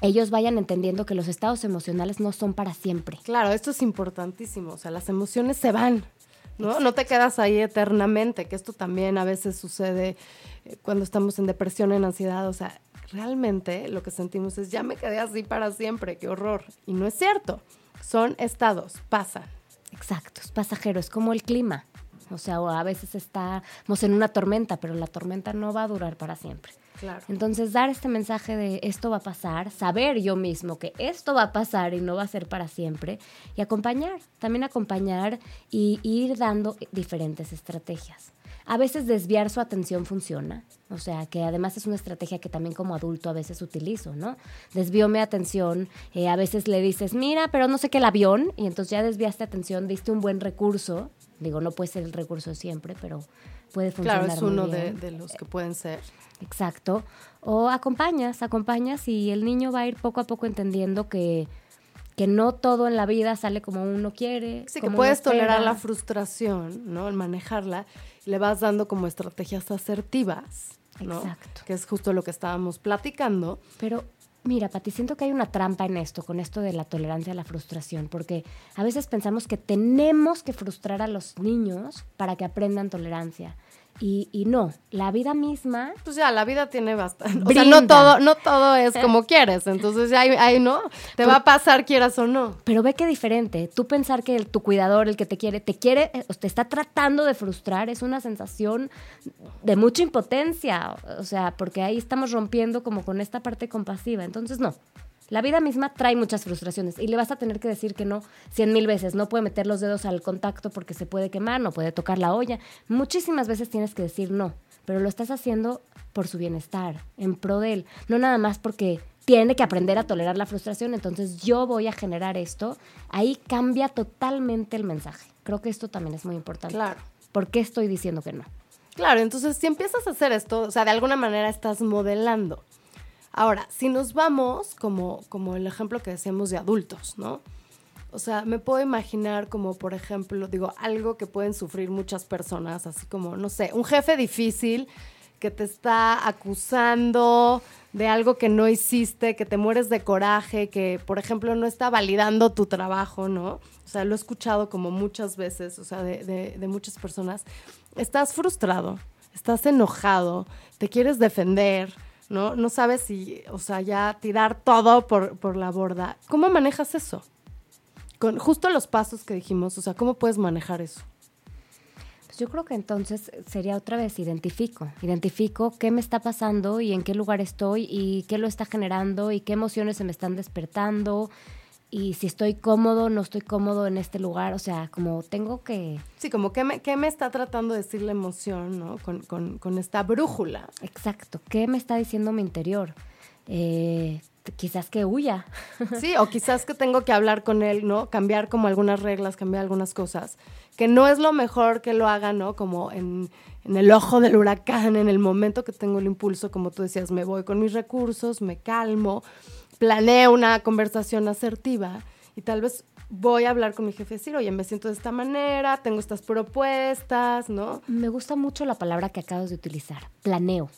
ellos vayan entendiendo que los estados emocionales no son para siempre. Claro, esto es importantísimo. O sea, las emociones se van. ¿no? No te quedas ahí eternamente, que esto también a veces sucede eh, cuando estamos en depresión, en ansiedad, o sea, realmente lo que sentimos es ya me quedé así para siempre, qué horror. Y no es cierto, son estados, pasan. Exacto, es pasajero, es como el clima. O sea, a veces estamos en una tormenta, pero la tormenta no va a durar para siempre. Entonces, dar este mensaje de esto va a pasar, saber yo mismo que esto va a pasar y no va a ser para siempre, y acompañar, también acompañar y ir dando diferentes estrategias. A veces desviar su atención funciona, o sea, que además es una estrategia que también como adulto a veces utilizo, ¿no? Desvío mi atención, eh, a veces le dices, mira, pero no sé qué el avión, y entonces ya desviaste atención, diste un buen recurso, digo, no puede ser el recurso siempre, pero puede funcionar. Claro, es uno De, de, los que pueden ser. Exacto. O acompañas, acompañas y el niño va a ir poco a poco entendiendo que que no todo en la vida sale como uno quiere. Sí, que puedes tolerar la frustración, ¿no? El manejarla, y le vas dando como estrategias asertivas, ¿no? Exacto. Que es justo lo que estábamos platicando. Pero mira, Pati, siento que hay una trampa en esto, con esto de la tolerancia a la frustración, porque a veces pensamos que tenemos que frustrar a los niños para que aprendan tolerancia. Y, no, la vida misma. Pues ya, la vida tiene bastante. O sea, no todo, no todo es como quieres. Entonces, ahí, ahí no, te va a pasar quieras o no. Pero ve que diferente. Tú pensar que tu cuidador, el que te quiere, te quiere, eh, te está tratando de frustrar, es una sensación de mucha impotencia. O sea, porque ahí estamos rompiendo como con esta parte compasiva. Entonces, no. La vida misma trae muchas frustraciones y le vas a tener que decir que no cien mil veces. No puede meter los dedos al contacto porque se puede quemar, no puede tocar la olla. Muchísimas veces tienes que decir no, pero lo estás haciendo por su bienestar, en pro de él. No nada más porque tiene que aprender a tolerar la frustración, entonces yo voy a generar esto. Ahí cambia totalmente el mensaje. Creo que esto también es muy importante. Claro. ¿Por qué estoy diciendo que no? Claro, entonces si empiezas a hacer esto, o sea, de alguna manera estás modelando. Ahora, si nos vamos, como, como el ejemplo que decíamos de adultos, ¿no? O sea, me puedo imaginar como, por ejemplo, digo, algo que pueden sufrir muchas personas, así como, no sé, un jefe difícil que te está acusando de algo que no hiciste, que te mueres de coraje, que, por ejemplo, no está validando tu trabajo, ¿no? O sea, lo he escuchado como muchas veces, o sea, de, de, de muchas personas. Estás frustrado, estás enojado, te quieres defender, ¿no? No sabes si, o sea, ya tirar todo por, la borda. ¿Cómo manejas eso? Con justo los pasos que dijimos, o sea, ¿cómo puedes manejar eso? Pues yo creo que entonces sería otra vez identifico, identifico qué me está pasando y en qué lugar estoy y qué lo está generando y qué emociones se me están despertando y si estoy cómodo, no estoy cómodo en este lugar, o sea, como tengo que... Sí, como qué me, qué me está tratando de decir la emoción, ¿no? Con, con, con esta brújula. Exacto, ¿qué me está diciendo mi interior? Eh, quizás que huya. Sí, o quizás que tengo que hablar con él, ¿no? Cambiar como algunas reglas, cambiar algunas cosas, que no es lo mejor que lo haga, ¿no? Como en, en el ojo del huracán, en el momento que tengo el impulso, como tú decías, me voy con mis recursos, me calmo planeo una conversación asertiva y tal vez voy a hablar con mi jefe y decir, oye, me siento de esta manera, tengo estas propuestas, ¿no? Me gusta mucho la palabra que acabas de utilizar, planeo.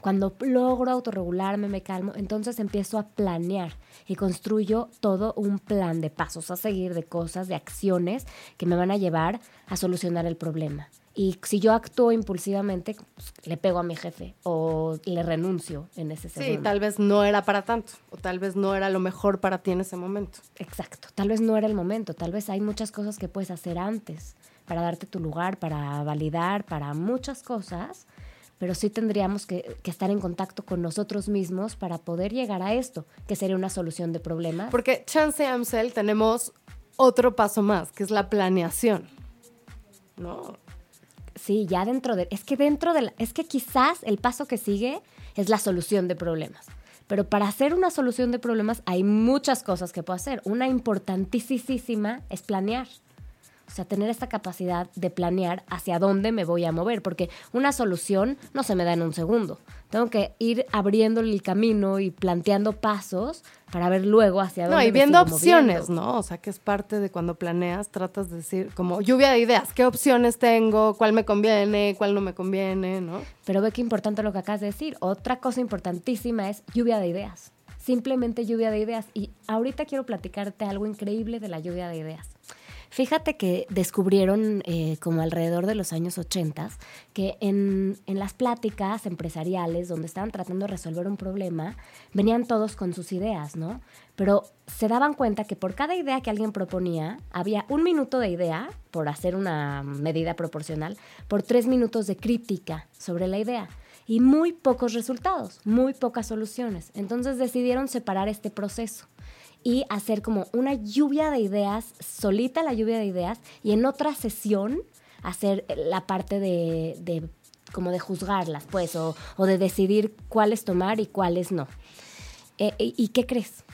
Cuando logro autorregularme, me calmo, entonces empiezo a planear y construyo todo un plan de pasos a seguir, de cosas, de acciones que me van a llevar a solucionar el problema. Y si yo actúo impulsivamente, pues, le pego a mi jefe o le renuncio en ese segundo. Sí, tal vez no era para tanto, o tal vez no era lo mejor para ti en ese momento. Exacto, tal vez no era el momento, tal vez hay muchas cosas que puedes hacer antes, para darte tu lugar, para validar, para muchas cosas, pero sí tendríamos que, estar en contacto con nosotros mismos para poder llegar a esto, que sería una solución de problemas. Porque Chance Amsel tenemos otro paso más, que es la planeación. ¿No? Sí, ya dentro de... Es que dentro de... es que quizás el paso que sigue es la solución de problemas. Pero para hacer una solución de problemas hay muchas cosas que puedo hacer. Una importantísima es planear. O sea, tener esta capacidad de planear hacia dónde me voy a mover, porque una solución no se me da en un segundo. Tengo que ir abriendo el camino y planteando pasos para ver luego hacia dónde. No, y viendo opciones, ¿no? O sea, que es parte de cuando planeas, tratas de decir como lluvia de ideas, qué opciones tengo, cuál me conviene, cuál no me conviene, ¿no? Pero ve qué importante lo que acabas de decir. Otra cosa importantísima es lluvia de ideas. Simplemente lluvia de ideas. Y ahorita quiero platicarte algo increíble de la lluvia de ideas. Fíjate que descubrieron eh, como alrededor de los años 80 que en, en, las pláticas empresariales donde estaban tratando de resolver un problema, venían todos con sus ideas, ¿no? Pero se daban cuenta que por cada idea que alguien proponía, había un minuto de idea, por hacer una medida proporcional, por tres minutos de crítica sobre la idea y muy pocos resultados, muy pocas soluciones. Entonces decidieron separar este proceso y hacer como una lluvia de ideas, solita la lluvia de ideas, y en otra sesión hacer la parte de, como de juzgarlas, pues, o, de decidir cuáles tomar y cuáles no. Eh, ¿Y qué crees?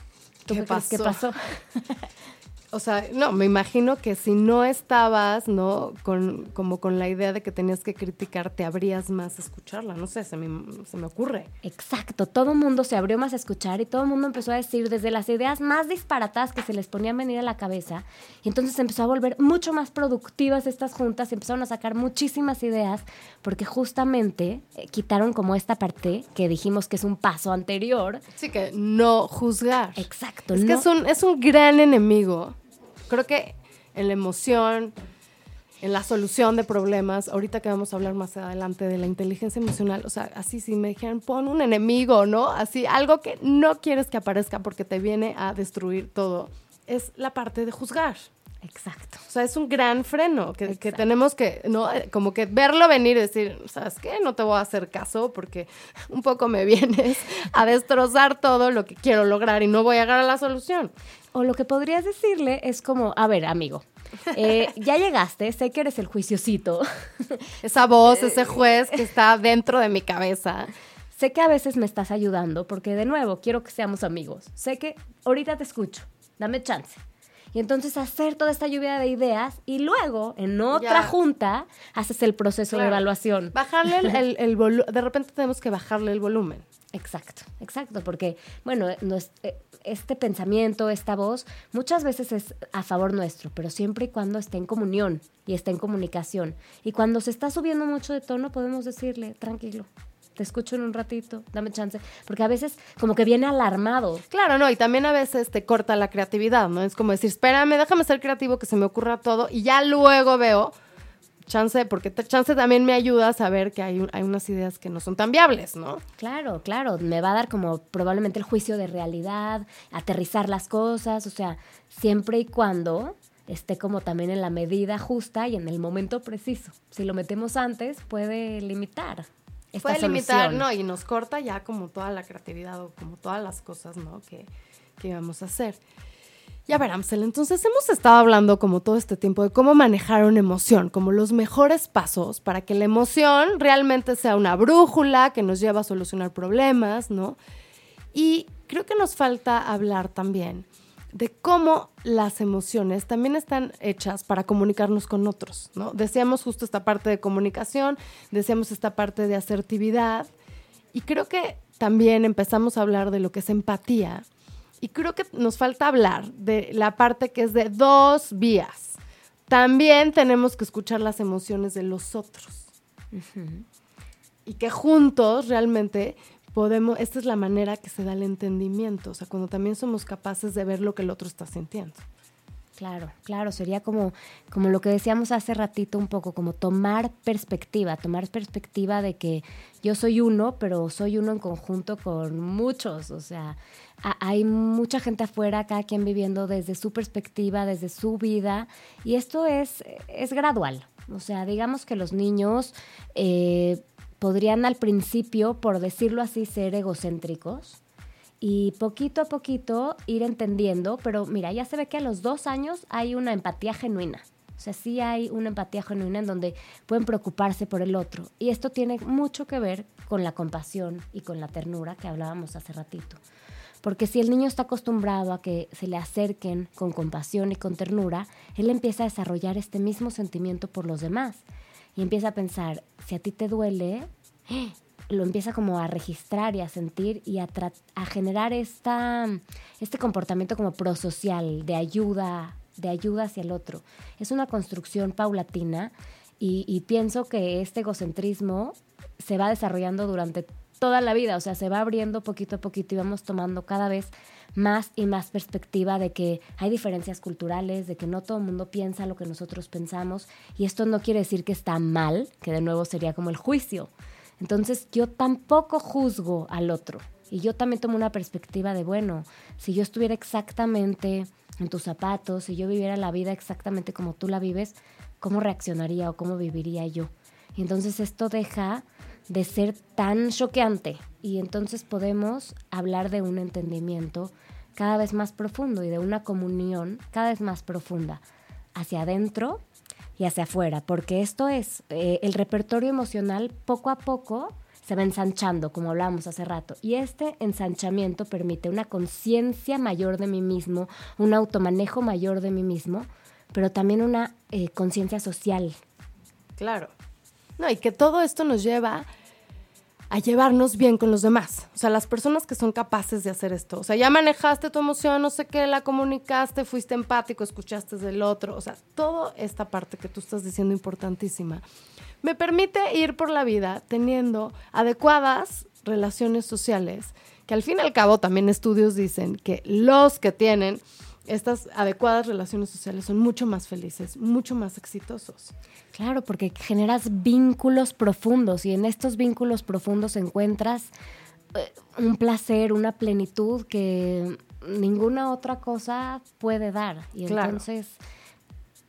¿Qué, ¿Qué pasó? O sea, no, me imagino que si no estabas, ¿no? Con, como con la idea de que tenías que criticar, te abrías más a escucharla. No sé, se me, se me ocurre. Exacto, todo el mundo se abrió más a escuchar y todo el mundo empezó a decir desde las ideas más disparatadas que se les ponían venir a la cabeza. Y entonces se empezó a volver mucho más productivas estas juntas, empezaron a sacar muchísimas ideas porque justamente eh, quitaron como esta parte que dijimos que es un paso anterior. Sí, que no juzgar. Exacto. Es que es un, es un gran enemigo creo que en la emoción, en la solución de problemas, ahorita que vamos a hablar más adelante de la inteligencia emocional, o sea, así si me dijeran, pon un enemigo, ¿no? Así, algo que no quieres que aparezca porque te viene a destruir todo, es la parte de juzgar. Exacto. O sea, es un gran freno que, tenemos que, ¿no? Como que verlo venir y decir, ¿sabes qué? No te voy a hacer caso porque un poco me vienes a destrozar todo lo que quiero lograr y no voy a llegar a la solución. O lo que podrías decirle es como, a ver, amigo, eh, ya llegaste, sé que eres el juiciosito. Esa voz, ese juez que está dentro de mi cabeza. Sé que a veces me estás ayudando porque de nuevo quiero que seamos amigos. Sé que ahorita te escucho, dame chance. Y entonces hacer toda esta lluvia de ideas y luego en otra junta haces el proceso de evaluación. Bajarle el, el, volumen, de repente tenemos que bajarle el volumen. Exacto, exacto, porque bueno, eh, este pensamiento, esta voz, muchas veces es a favor nuestro, pero siempre y cuando esté en comunión y esté en comunicación. Y cuando se está subiendo mucho de tono, podemos decirle, tranquilo, te escucho en un ratito, dame chance, porque a veces como que viene alarmado. Claro, no, y también a veces te corta la creatividad, ¿no? Es como decir, espérame, déjame ser creativo, que se me ocurra todo, y ya luego veo chance, porque chance también me ayuda a saber que hay, hay unas ideas que no son tan viables, ¿no? Claro, claro, me va a dar como probablemente el juicio de realidad, aterrizar las cosas, o sea, siempre y cuando esté como también en la medida justa y en el momento preciso. Si lo metemos antes, puede limitar. Esta puede limitar, ¿no? Y nos corta ya como toda la creatividad o como todas las cosas, ¿no? Que, que íbamos a hacer. Ya ver, Amsel, entonces hemos estado hablando como todo este tiempo de cómo manejar una emoción, como los mejores pasos para que la emoción realmente sea una brújula que nos lleva a solucionar problemas, ¿no? Y creo que nos falta hablar también de cómo las emociones también están hechas para comunicarnos con otros, ¿no? Decíamos justo esta parte de comunicación, decíamos esta parte de asertividad, y creo que también empezamos a hablar de lo que es empatía y creo que nos falta hablar de la parte que es de dos vías. También tenemos que escuchar las emociones de los otros. Y que juntos realmente podemos, esta es la manera que se da el entendimiento, o sea, cuando también somos capaces de ver lo que el otro está sintiendo. Claro, claro, sería como, como lo que decíamos hace ratito un poco, como tomar perspectiva, tomar perspectiva de que yo soy uno, pero soy uno en conjunto con muchos, o sea, hay mucha gente afuera, cada quien viviendo desde su perspectiva, desde su vida, y esto es, es gradual, o sea, digamos que los niños eh, podrían al principio, por decirlo así, ser egocéntricos, y poquito a poquito ir entendiendo, pero mira, ya se ve que a los dos años hay una empatía genuina. O sea, sí hay una empatía genuina en donde pueden preocuparse por el otro. Y esto tiene mucho que ver con la compasión y con la ternura que hablábamos hace ratito. Porque si el niño está acostumbrado a que se le acerquen con compasión y con ternura, él empieza a desarrollar este mismo sentimiento por los demás. Y empieza a pensar, si a ti te duele, lo empieza como a registrar y a sentir y a, generar este comportamiento como prosocial, de ayuda, de ayuda hacia el otro. Es una construcción paulatina y, y pienso que este egocentrismo se va desarrollando durante toda la vida, o sea, se va abriendo poquito a poquito y vamos tomando cada vez más y más perspectiva de que hay diferencias culturales, de que no todo el mundo piensa lo que nosotros pensamos y esto no quiere decir que está mal, que de nuevo sería como el juicio, entonces yo tampoco juzgo al otro. Y yo también tomo una perspectiva de, bueno, si yo estuviera exactamente en tus zapatos, si yo viviera la vida exactamente como tú la vives, ¿cómo reaccionaría o cómo viviría yo? Y entonces esto deja de ser tan choqueante y entonces podemos hablar de un entendimiento cada vez más profundo y de una comunión cada vez más profunda hacia adentro y hacia afuera, porque esto es, eh, el repertorio emocional poco a poco se va ensanchando, como hablábamos hace rato, y este ensanchamiento permite una conciencia mayor de mí mismo, un automanejo mayor de mí mismo, pero también una eh, conciencia social. Claro. No, y que todo esto nos lleva a llevarnos bien con los demás. O sea, las personas que son capaces de hacer esto. O sea, ya manejaste tu emoción, no sé qué, la comunicaste, fuiste empático, escuchaste del otro. O sea, toda esta parte que tú estás diciendo importantísima. Me permite ir por la vida teniendo adecuadas relaciones sociales, que al fin y al cabo también estudios dicen que los que tienen estas adecuadas relaciones sociales son mucho más felices, mucho más exitosos. Claro, porque generas vínculos profundos y en estos vínculos profundos encuentras eh, un placer, una plenitud que ninguna otra cosa puede dar. Y entonces,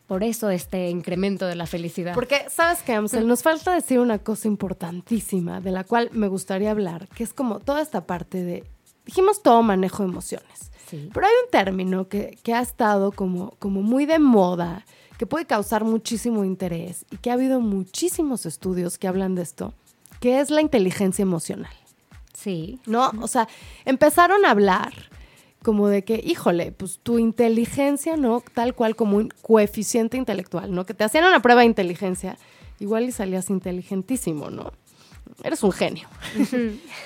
por eso este incremento de la felicidad. Porque, ¿sabes qué, Amsel? Nos falta decir una cosa importantísima de la cual me gustaría hablar, que es como toda esta parte de, dijimos todo manejo de emociones. Pero hay un término que, ha estado como, como muy de moda, que puede causar muchísimo interés y que ha habido muchísimos estudios que hablan de esto, que es la inteligencia emocional. Sí. ¿No? O sea, empezaron a hablar como de que, híjole, pues tu inteligencia, ¿no? Tal cual como un coeficiente intelectual, ¿no? Que te hacían una prueba de inteligencia, igual y salías inteligentísimo, ¿no? Eres un genio.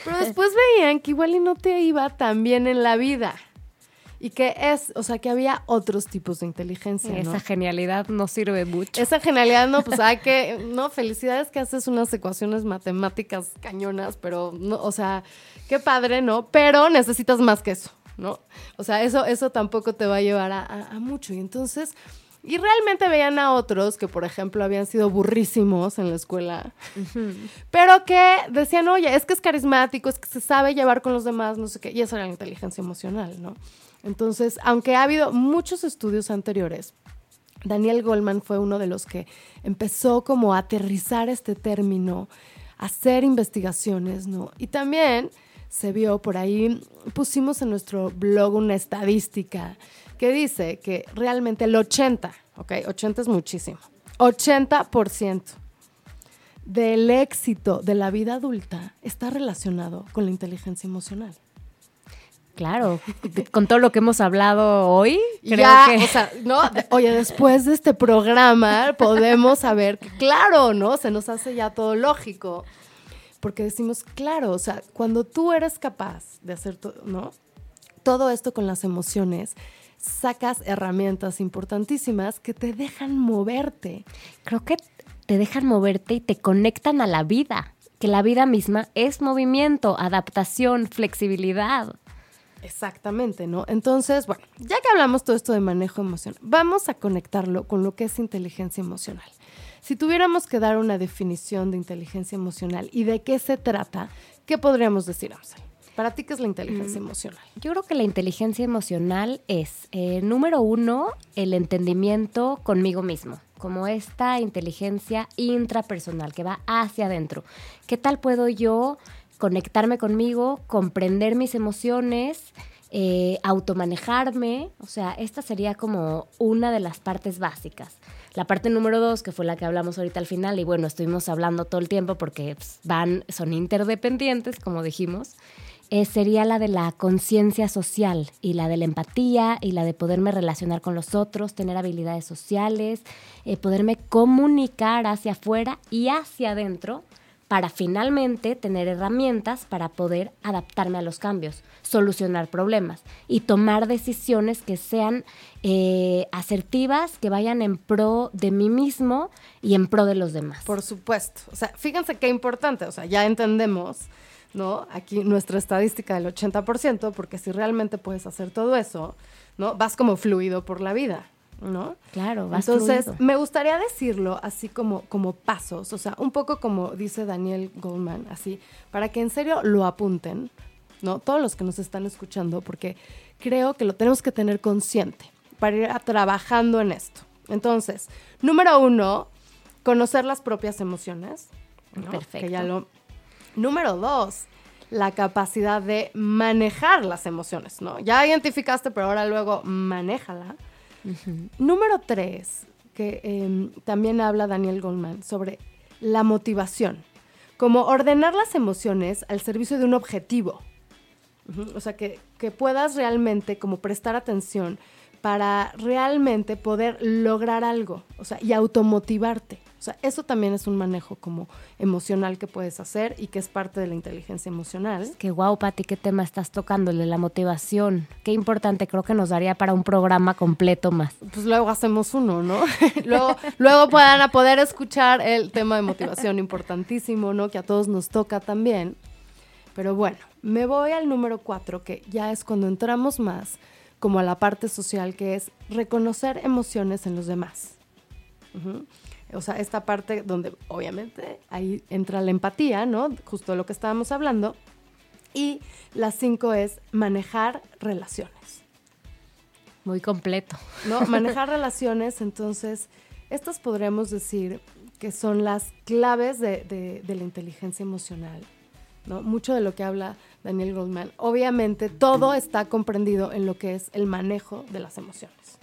Pero después veían que igual y no te iba tan bien en la vida y que es, o sea, que había otros tipos de inteligencia. Esa genialidad no sirve mucho. Esa genialidad no, pues hay que, no, felicidades que haces unas ecuaciones matemáticas cañonas, pero no, o sea, qué padre, ¿no? Pero necesitas más que eso, ¿no? O sea, eso, eso tampoco te va a llevar a, mucho. Y entonces, y realmente veían a otros que, por ejemplo, habían sido burrísimos en la escuela, pero que decían, oye, es que es carismático, es que se sabe llevar con los demás, no sé qué, y eso era la inteligencia emocional, ¿no? Entonces, aunque ha habido muchos estudios anteriores, Daniel Goldman fue uno de los que empezó como a aterrizar este término, a hacer investigaciones, ¿no? Y también se vio por ahí, pusimos en nuestro blog una estadística que dice que realmente el 80, ¿ok? 80 es muchísimo, 80% del éxito de la vida adulta está relacionado con la inteligencia emocional. Claro, con todo lo que hemos hablado hoy, creo que... o sea, no, oye, después de este programa podemos saber que, claro, ¿no? Se nos hace ya todo lógico. Porque decimos, claro, o sea, cuando tú eres capaz de hacer todo, ¿no? Todo esto con las emociones, sacas herramientas importantísimas que te dejan moverte. Creo que te dejan moverte y te conectan a la vida, que la vida misma es movimiento, adaptación, flexibilidad. Exactamente, ¿no? Entonces, bueno, ya que hablamos todo esto de manejo emocional, vamos a conectarlo con lo que es inteligencia emocional. Si tuviéramos que dar una definición de inteligencia emocional y de qué se trata, ¿qué podríamos decir, Amsel? Para ti, ¿qué es la inteligencia mm, emocional? Yo creo que la inteligencia emocional es, eh, número uno, el entendimiento conmigo mismo, como esta inteligencia intrapersonal que va hacia adentro. ¿Qué tal puedo yo conectarme conmigo, comprender mis emociones? Eh, automanejarme, o sea, esta sería como una de las partes básicas. La parte número dos, que fue la que hablamos ahorita al final, y bueno, estuvimos hablando todo el tiempo porque pues, van, son interdependientes, como dijimos, eh, sería la de la conciencia social y la de la empatía y la de poderme relacionar con los otros, tener habilidades sociales, eh, poderme comunicar hacia afuera y hacia adentro para finalmente tener herramientas para poder adaptarme a los cambios, solucionar problemas y tomar decisiones que sean eh, asertivas, que vayan en pro de mí mismo y en pro de los demás. Por supuesto. O sea, fíjense qué importante, o sea, ya entendemos, ¿no? Aquí nuestra estadística del 80%, porque si realmente puedes hacer todo eso, ¿no? Vas como fluido por la vida. ¿No? Claro, Entonces, me gustaría decirlo así como, como pasos, o sea, un poco como dice Daniel Goldman, así, para que en serio lo apunten, ¿no? Todos los que nos están escuchando, porque creo que lo tenemos que tener consciente para ir trabajando en esto. Entonces, número uno, conocer las propias emociones. Perfecto. ya lo... Número dos, la capacidad de manejar las emociones, ¿no? Ya identificaste, pero ahora luego manéjala. Número tres, que em, también habla Daniel Goldman sobre la motivación, como ordenar las emociones al servicio de un objetivo. O sea, que, que puedas realmente como prestar atención para realmente poder lograr algo, o sea, y automotivarte. O sea, eso también es un manejo como emocional que puedes hacer y que es parte de la inteligencia emocional. Qué guau, Pati, qué tema estás tocando, la motivación. Qué importante, creo que nos daría para un programa completo más. Pues luego hacemos uno, ¿no? luego, luego puedan a poder escuchar el tema de motivación importantísimo, ¿no? Que a todos nos toca también. Pero bueno, me voy al número cuatro, que ya es cuando entramos más como a la parte social, que es reconocer emociones en los demás. O sea, esta parte donde obviamente ahí entra la empatía, ¿no? Justo lo que estábamos hablando. Y la cinco es manejar relaciones. Muy completo. ¿No? Manejar relaciones, entonces, estas podríamos decir que son las claves de, de la inteligencia emocional. ¿No? Mucho de lo que habla Daniel Goldman. Obviamente, todo está comprendido en lo que es el manejo de las emociones.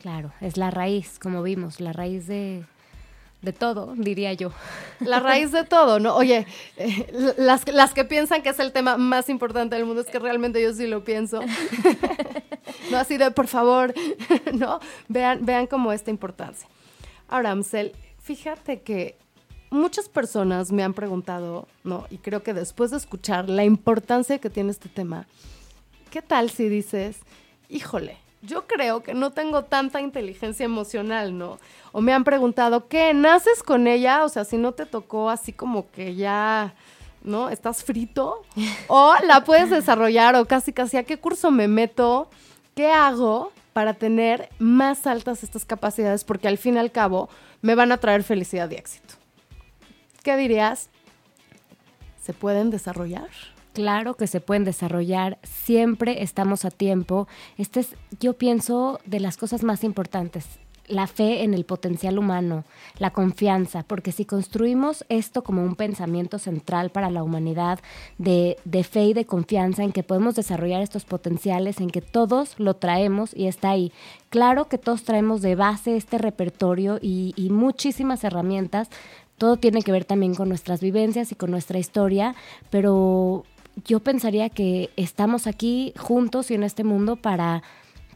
Claro, es la raíz, como vimos, la raíz de, de todo, diría yo. La raíz de todo, ¿no? Oye, eh, las, las, que piensan que es el tema más importante del mundo, es que realmente yo sí lo pienso. no así de, por favor, ¿no? Vean, vean como esta importancia. Ahora, Amsel, fíjate que muchas personas me han preguntado, ¿no? Y creo que después de escuchar la importancia que tiene este tema, ¿qué tal si dices, híjole, yo creo que no tengo tanta inteligencia emocional, ¿no? O me han preguntado, ¿qué? ¿Naces con ella? O sea, si no te tocó así como que ya, ¿no? ¿Estás frito? O la puedes desarrollar o casi casi a qué curso me meto, ¿qué hago para tener más altas estas capacidades? Porque al fin y al cabo me van a traer felicidad y éxito. ¿Qué dirías? ¿Se pueden desarrollar? Claro que se pueden desarrollar, siempre estamos a tiempo. Este es, yo pienso, de las cosas más importantes la fe en el potencial humano, la confianza, porque si construimos esto como un pensamiento central para la humanidad de, fe y de confianza en que podemos desarrollar estos potenciales, en que todos lo traemos y está ahí. Claro que todos traemos de base este repertorio y muchísimas herramientas. Todo tiene que ver también con nuestras vivencias y con nuestra historia, pero yo pensaría que estamos aquí juntos y en este mundo para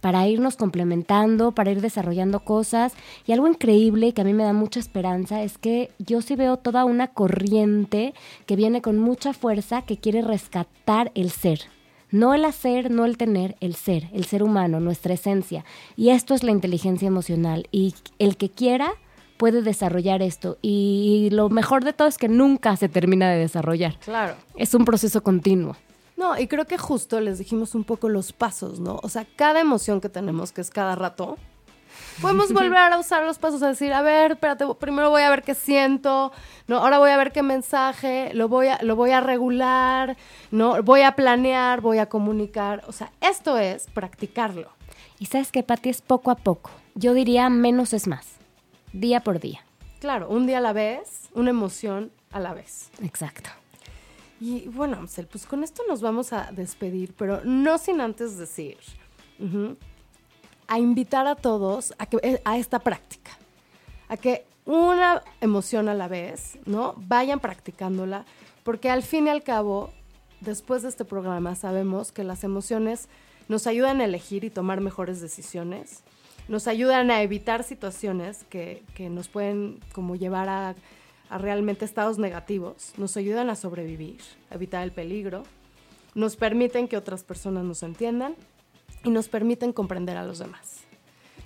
para irnos complementando, para ir desarrollando cosas. Y algo increíble que a mí me da mucha esperanza es que yo sí veo toda una corriente que viene con mucha fuerza que quiere rescatar el ser. No el hacer, no el tener, el ser, el ser humano, nuestra esencia. Y esto es la inteligencia emocional. Y el que quiera puede desarrollar esto. Y lo mejor de todo es que nunca se termina de desarrollar. Claro. Es un proceso continuo. No, y creo que justo les dijimos un poco los pasos, ¿no? O sea, cada emoción que tenemos, que es cada rato, podemos volver a usar los pasos, a decir, a ver, espérate, primero voy a ver qué siento, no, ahora voy a ver qué mensaje, lo voy a, lo voy a regular, no, voy a planear, voy a comunicar. O sea, esto es practicarlo. Y sabes que, Pati, es poco a poco. Yo diría menos es más, día por día. Claro, un día a la vez, una emoción a la vez. Exacto. Y bueno, Amsel, pues con esto nos vamos a despedir, pero no sin antes decir, a invitar a todos a, que, eh, a esta práctica, a que una emoción a la vez, ¿no? Vayan practicándola, porque al fin y al cabo, después de este programa, sabemos que las emociones nos ayudan a elegir y tomar mejores decisiones, nos ayudan a evitar situaciones que, que nos pueden como llevar a a realmente estados negativos, nos ayudan a sobrevivir, a evitar el peligro, nos permiten que otras personas nos entiendan y nos permiten comprender a los demás.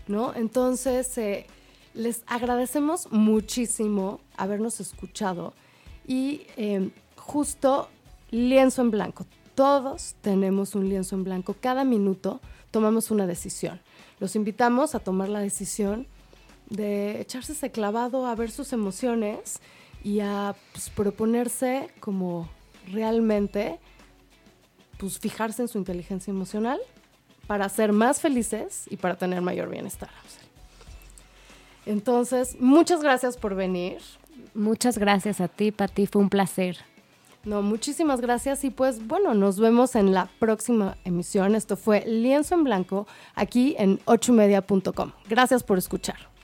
¿no? Entonces, eh, les agradecemos muchísimo habernos escuchado y em, justo lienzo en blanco. Todos tenemos un lienzo en blanco. Cada minuto tomamos una decisión. Los invitamos a tomar la decisión de echarse ese clavado a ver sus emociones y a pues, proponerse como realmente pues fijarse en su inteligencia emocional para ser más felices y para tener mayor bienestar. Entonces, muchas gracias por venir. Muchas gracias a ti, Pati, fue un placer. No, muchísimas gracias y pues bueno, nos vemos en la próxima emisión. Esto fue Lienzo en Blanco aquí en ochomedia.com. Gracias por escuchar.